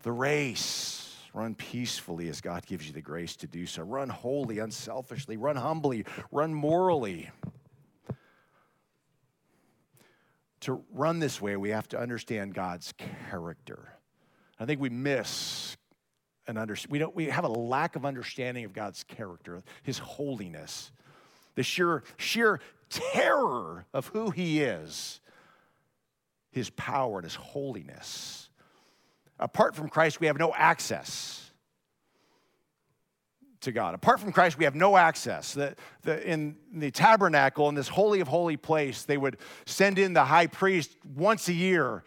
Speaker 2: the race. Run peacefully as God gives you the grace to do so. Run holy, unselfishly. Run humbly. Run morally. To run this way, we have to understand God's character. I think we miss an under, we, don't, we have a lack of understanding of God's character, His holiness, the sheer, sheer terror of who He is, His power and His holiness. Apart from Christ, we have no access to God. Apart from Christ, we have no access. The, the, in the tabernacle, in this holy of holy place, they would send in the high priest once a year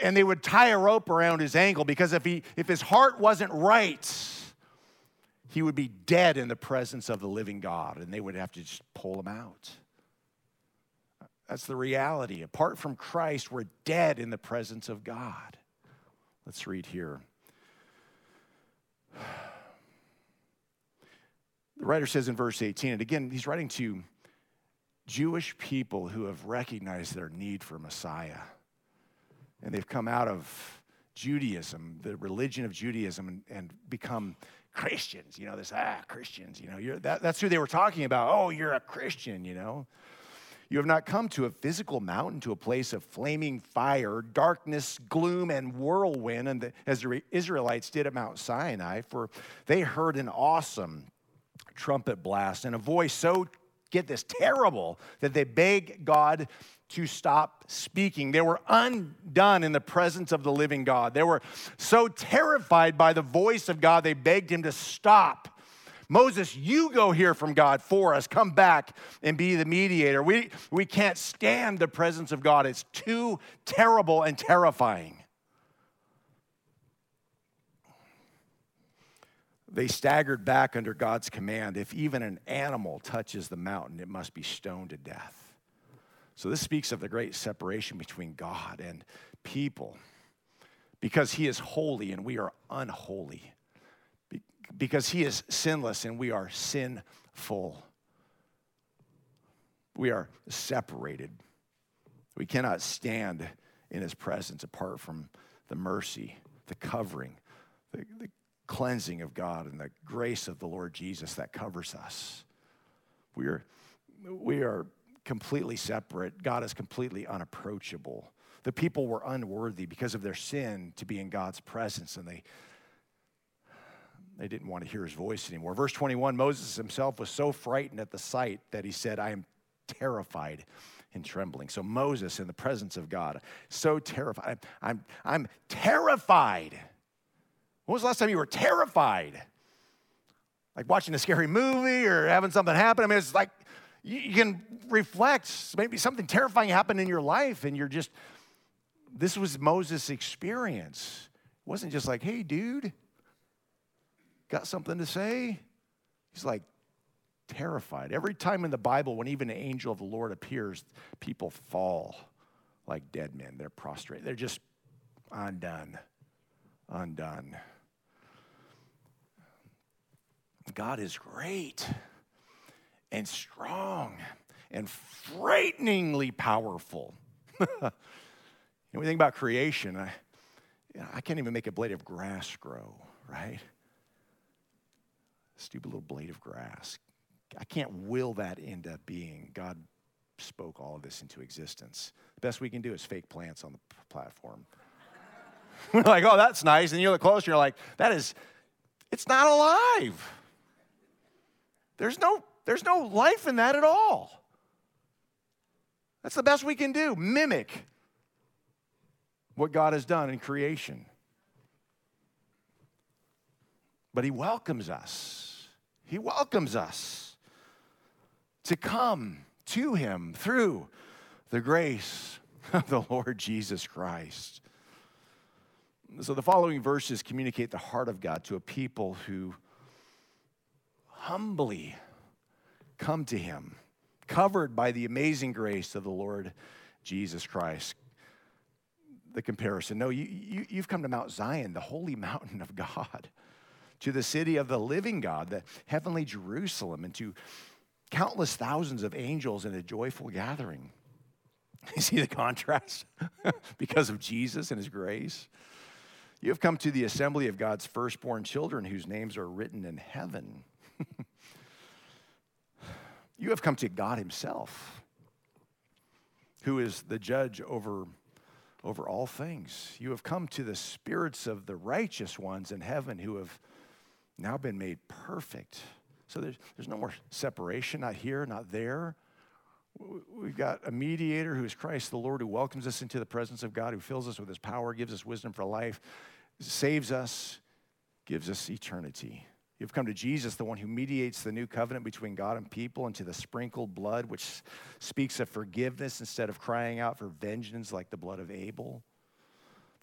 Speaker 2: and they would tie a rope around his ankle because if, he, if his heart wasn't right, he would be dead in the presence of the living God and they would have to just pull him out. That's the reality. Apart from Christ, we're dead in the presence of God. Let's read here. The writer says in verse 18, and again, he's writing to Jewish people who have recognized their need for Messiah. And they've come out of Judaism, the religion of Judaism, and, and become Christians. You know, this, ah, Christians, you know, that, that's who they were talking about. Oh, you're a Christian, you know. You have not come to a physical mountain, to a place of flaming fire, darkness, gloom, and whirlwind, and the, as the Israelites did at Mount Sinai, for they heard an awesome trumpet blast and a voice so, get this, terrible that they begged God to stop speaking. They were undone in the presence of the living God. They were so terrified by the voice of God, they begged him to stop. Moses, you go hear from God for us. Come back and be the mediator. We, we can't stand the presence of God, it's too terrible and terrifying. They staggered back under God's command. If even an animal touches the mountain, it must be stoned to death. So, this speaks of the great separation between God and people because He is holy and we are unholy because he is sinless and we are sinful. We are separated. We cannot stand in his presence apart from the mercy, the covering, the, the cleansing of God, and the grace of the Lord Jesus that covers us. We are, we are completely separate. God is completely unapproachable. The people were unworthy because of their sin to be in God's presence, and they they didn't want to hear his voice anymore. Verse 21 Moses himself was so frightened at the sight that he said, I am terrified and trembling. So Moses, in the presence of God, so terrified. I'm, I'm terrified. When was the last time you were terrified? Like watching a scary movie or having something happen? I mean, it's like you, can reflect. Maybe something terrifying happened in your life, and you're just, this was Moses' experience. It wasn't just like, hey, dude, Got something to say? He's like terrified. Every time in the Bible, when even an angel of the Lord appears, people fall like dead men. They're prostrate. They're just undone. Undone. God is great and strong and frighteningly powerful. you And we think about creation, I, you know, I can't even make a blade of grass grow, right? Stupid little blade of grass. I can't will that into being. God spoke all of this into existence. The best we can do is fake plants on the p- platform. We're like, oh, that's nice. And you look closer, you're like, that is, it's not alive. There's no, there's no life in that at all. That's the best we can do. Mimic what God has done in creation. But He welcomes us. He welcomes us to come to Him through the grace of the Lord Jesus Christ. So the following verses communicate the heart of God to a people who humbly come to Him, covered by the amazing grace of the Lord Jesus Christ. The comparison. No, you, you, you've come to Mount Zion, the holy mountain of God, to the city of the living God, the heavenly Jerusalem, and to countless thousands of angels in a joyful gathering. You see the contrast? because of Jesus and his grace. You have come to the assembly of God's firstborn children whose names are written in heaven. you have come to God himself, who is the judge over, over all things. You have come to the spirits of the righteous ones in heaven who have now been made perfect. So there's, there's no more separation, not here, not there. We've got a mediator who is Christ, the Lord, who welcomes us into the presence of God, who fills us with his power, gives us wisdom for life, saves us, gives us eternity. You've come to Jesus, the one who mediates the new covenant between God and people, and to the sprinkled blood, which speaks of forgiveness instead of crying out for vengeance like the blood of Abel.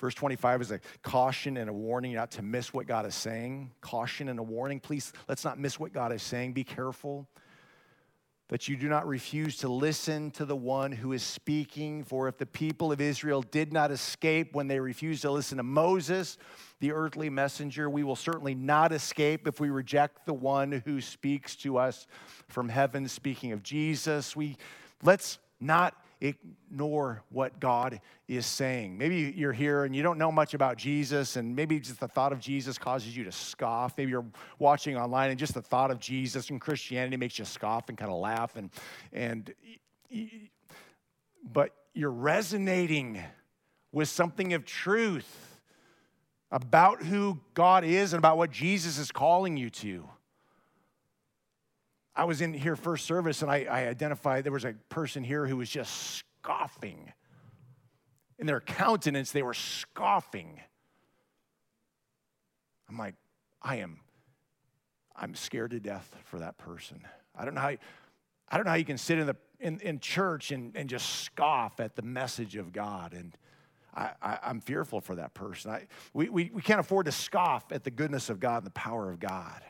Speaker 2: Verse 25 is a caution and a warning not to miss what God is saying. Caution and a warning. Please, let's not miss what God is saying. Be careful that you do not refuse to listen to the one who is speaking. For if the people of Israel did not escape when they refused to listen to Moses, the earthly messenger, we will certainly not escape if we reject the one who speaks to us from heaven. Speaking of Jesus, we let's not ignore what God is saying. Maybe you're here and you don't know much about Jesus, and maybe just the thought of Jesus causes you to scoff. Maybe you're watching online and just the thought of Jesus and Christianity makes you scoff and kind of laugh. And, and, but you're resonating with something of truth about who God is and about what Jesus is calling you to. I was in here first service and I, I, identified there was a person here who was just scoffing. In their countenance, they were scoffing. I'm like, I am, I'm scared to death for that person. I don't know how, you, I don't know how you can sit in, the, in, in church and, and just scoff at the message of God. And I, I, am fearful for that person. I, we, we, we can't afford to scoff at the goodness of God and the power of God.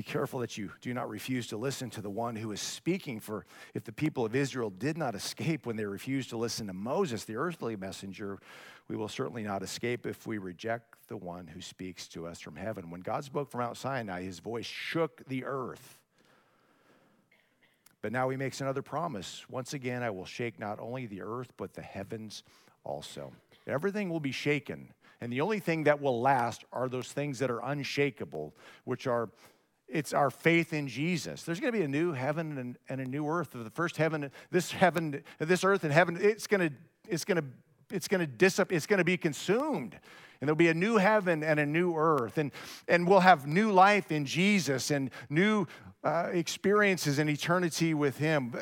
Speaker 2: Be careful that you do not refuse to listen to the one who is speaking. For if the people of Israel did not escape when they refused to listen to Moses, the earthly messenger, we will certainly not escape if we reject the one who speaks to us from heaven. When God spoke from Mount Sinai, his voice shook the earth. But now he makes another promise. Once again, I will shake not only the earth, but the heavens also. Everything will be shaken. And the only thing that will last are those things that are unshakable, which are it's our faith in Jesus. There's going to be a new heaven and, and, a new earth. The first heaven, this heaven, this earth and heaven, it's going to, it's going to, it's going to dissipate. It's going to be consumed, and there'll be a new heaven and a new earth, and and we'll have new life in Jesus and new uh, experiences in eternity with Him.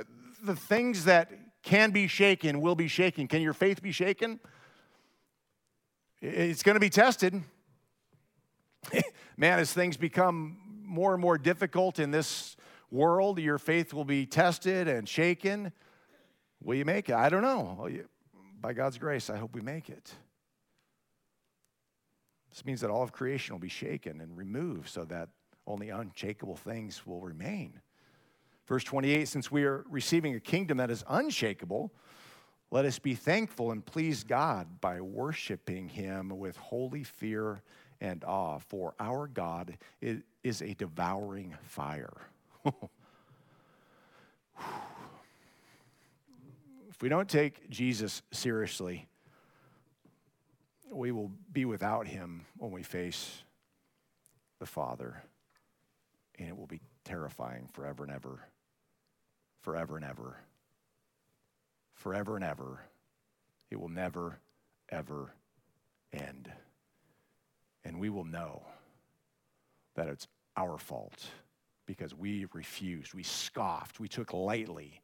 Speaker 2: The things that can be shaken will be shaken. Can your faith be shaken? It's going to be tested. Man, as things become more and more difficult in this world, your faith will be tested and shaken. Will you make it? I don't know. By God's grace, I hope we make it. This means that all of creation will be shaken and removed so that only unshakable things will remain. Verse 28 Since we are receiving a kingdom that is unshakable, let us be thankful and please God by worshiping Him with holy fear and awe, for our God is a devouring fire. If we don't take Jesus seriously, we will be without him when we face the Father, and it will be terrifying forever and ever. Forever and ever. Forever and ever. It will never, ever end. And we will know that it's our fault because we refused, we scoffed, we took lightly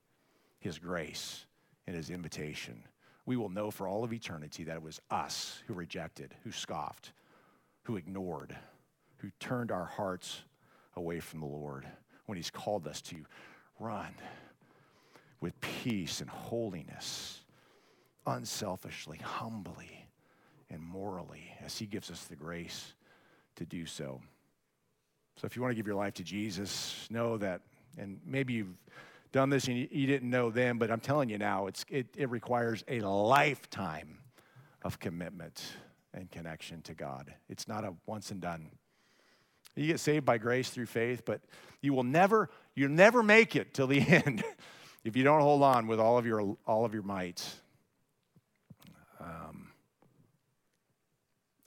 Speaker 2: his grace and his invitation. We will know for all of eternity that it was us who rejected, who scoffed, who ignored, who turned our hearts away from the Lord when he's called us to run with peace and holiness, unselfishly, humbly, and morally as he gives us the grace to do so. So if you want to give your life to Jesus, know that, and maybe you've done this and you, didn't know then, but I'm telling you now, it's, it, it requires a lifetime of commitment and connection to God. It's not a once and done. You get saved by grace through faith, but you will never, you'll never make it till the end if you don't hold on with all of your all of your might. Um,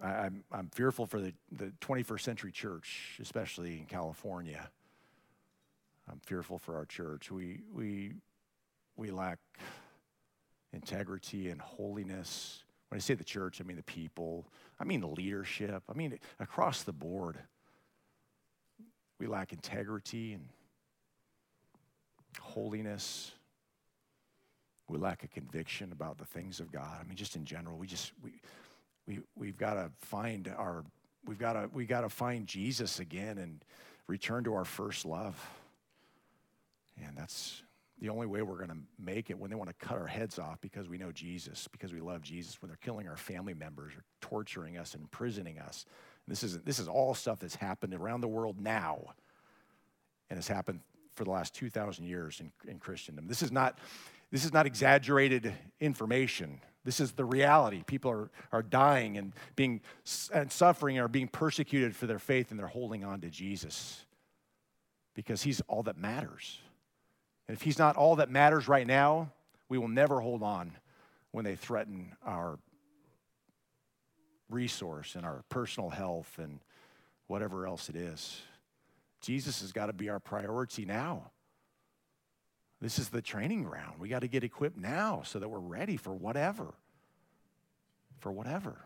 Speaker 2: I, I'm, I'm fearful for the, the 21st century church, especially in California. I'm fearful for our church. We, we, we lack integrity and holiness. When I say the church, I mean the people, I mean the leadership, I mean across the board. We lack integrity and holiness. We lack a conviction about the things of God. I mean, just in general, we just, we, we, we've got to find our we've got to we got to find jesus again and return to our first love. And that's the only way we're going to make it when they want to cut our heads off because we know jesus because we love jesus when they're killing our family members or torturing us and imprisoning us. And this is this is all stuff that's happened around the world now. And has happened for the last 2000 years in, in christendom. This is not this is not exaggerated information this is the reality. People are, are dying and being and suffering and are being persecuted for their faith, and they're holding on to Jesus because he's all that matters. And if he's not all that matters right now, we will never hold on when they threaten our resource and our personal health and whatever else it is. Jesus has got to be our priority now. This is the training ground. We got to get equipped now so that we're ready for whatever. For whatever.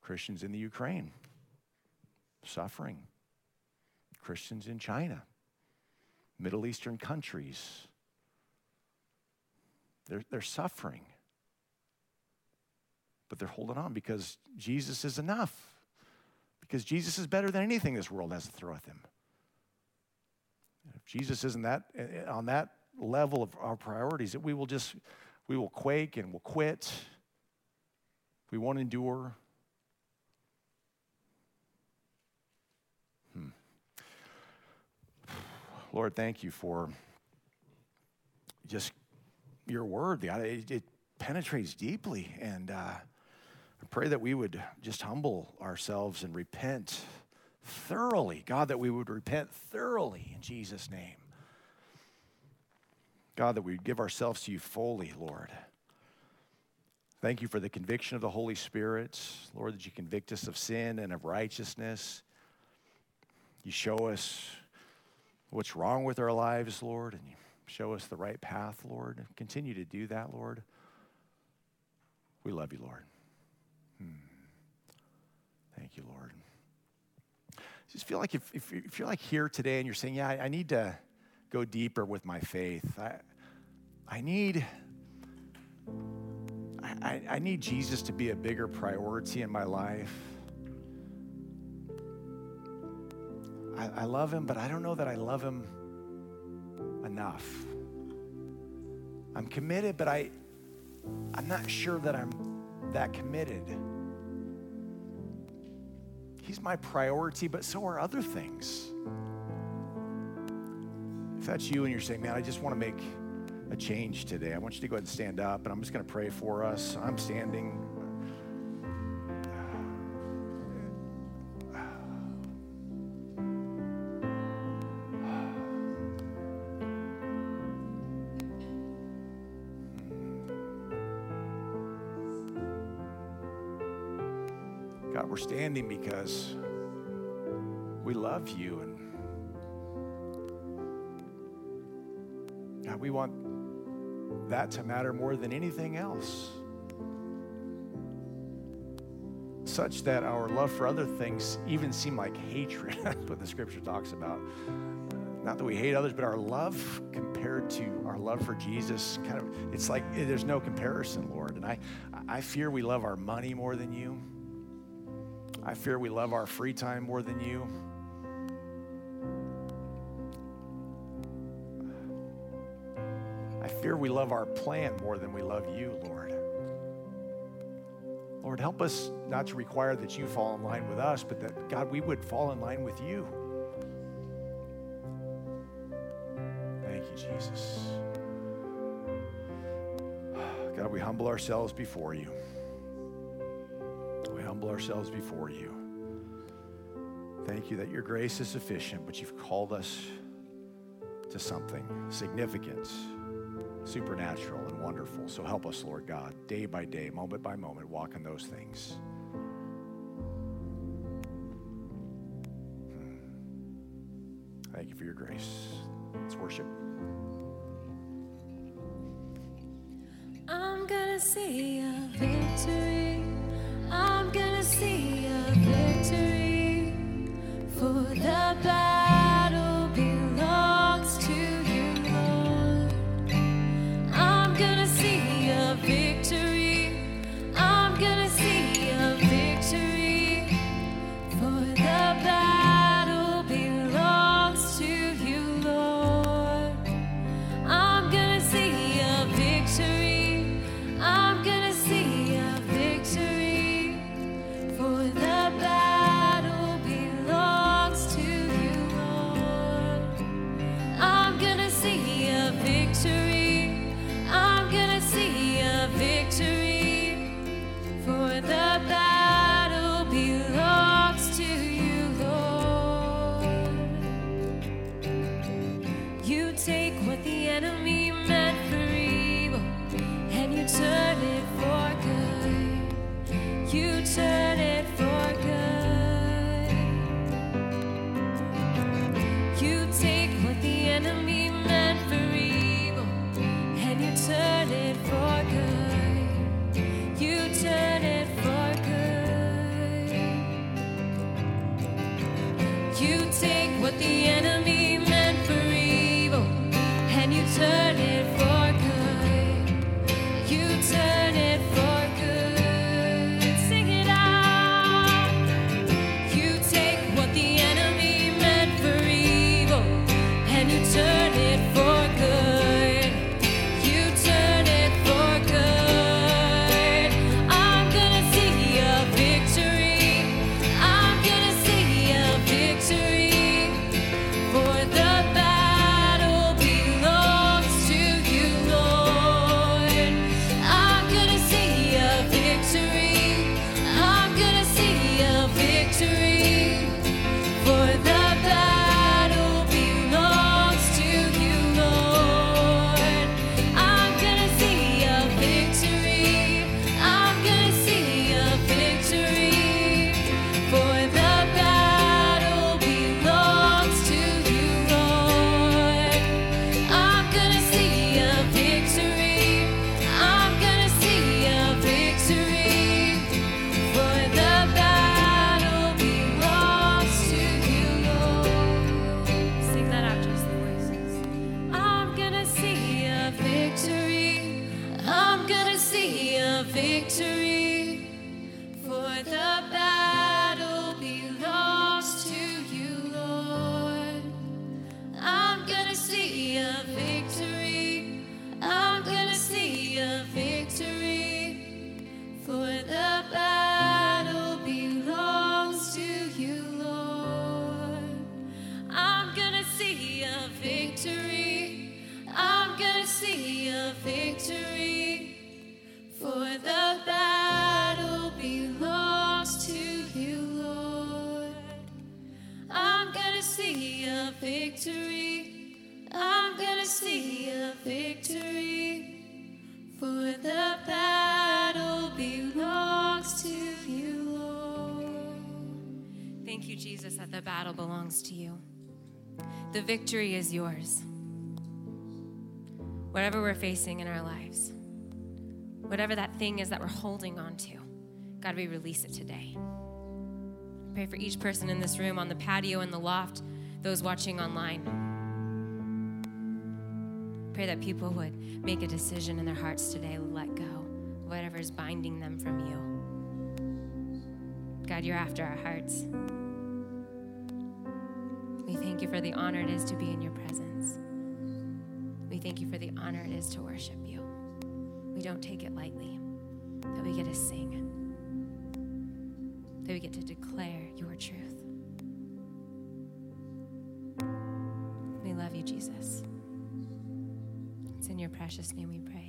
Speaker 2: Christians in the Ukraine, suffering. Christians in China, Middle Eastern countries, they're, they're suffering. But they're holding on because Jesus is enough. Because Jesus is better than anything this world has to throw at them. Jesus isn't that eh, eh, on that level of our priorities, that we will just we will quake and we'll quit. We won't endure. Hmm. Lord, thank you for just your word. It, it penetrates deeply, and uh, I pray that we would just humble ourselves and repent thoroughly. God, that we would repent thoroughly in Jesus' name. God, that we would give ourselves to you fully, Lord. Thank you for the conviction of the Holy Spirit. Lord, that you convict us of sin and of righteousness. You show us what's wrong with our lives, Lord, and you show us the right path, Lord. Continue to do that, Lord. We love you, Lord. Hmm. Thank you, Lord just feel like if, if, if, you're like here today and you're saying, yeah, I, I need to go deeper with my faith. I, I need, I, I need Jesus to be a bigger priority in my life. I, I love him, but I don't know that I love him enough. I'm committed, but I, I'm not sure that I'm that committed. He's my priority, but so are other things. If that's you and you're saying, man, I just want to make a change today, I want you to go ahead and stand up, and I'm just going to pray for us. I'm standing. Standing because we love you and God, we want that to matter more than anything else. Such that our love for other things even seem like hatred. That's what the scripture talks about. Not that we hate others, but our love compared to our love for Jesus, kind of, it's like there's no comparison, Lord. And I, I fear we love our money more than you. I fear we love our free time more than you. I fear we love our plan more than we love you, Lord. Lord, help us not to require that you fall in line with us, but that, God, we would fall in line with you. Thank you, Jesus. God, we humble ourselves before you. Ourselves before you. Thank you that your grace is sufficient, but you've called us to something significant, supernatural, and wonderful. So help us, Lord God, day by day, moment by moment, walk in those things. Hmm. Thank you for your grace. Let's worship.
Speaker 4: I'm gonna see a victory. See a victory. For the battle The victory
Speaker 1: is yours. Whatever we're facing in our lives, whatever that thing is that we're holding on to, God, we release it today. Pray for each person in this room, on the patio, in the loft, those watching online. Pray that people would make a decision in their hearts today, let go whatever is binding them from you. God, you're after our hearts. We thank you for the honor it is to be in your presence. We thank you for the honor it is to worship you. We don't take it lightly that we get to sing, that we get to declare your truth. We love you, Jesus. It's in your precious name we pray.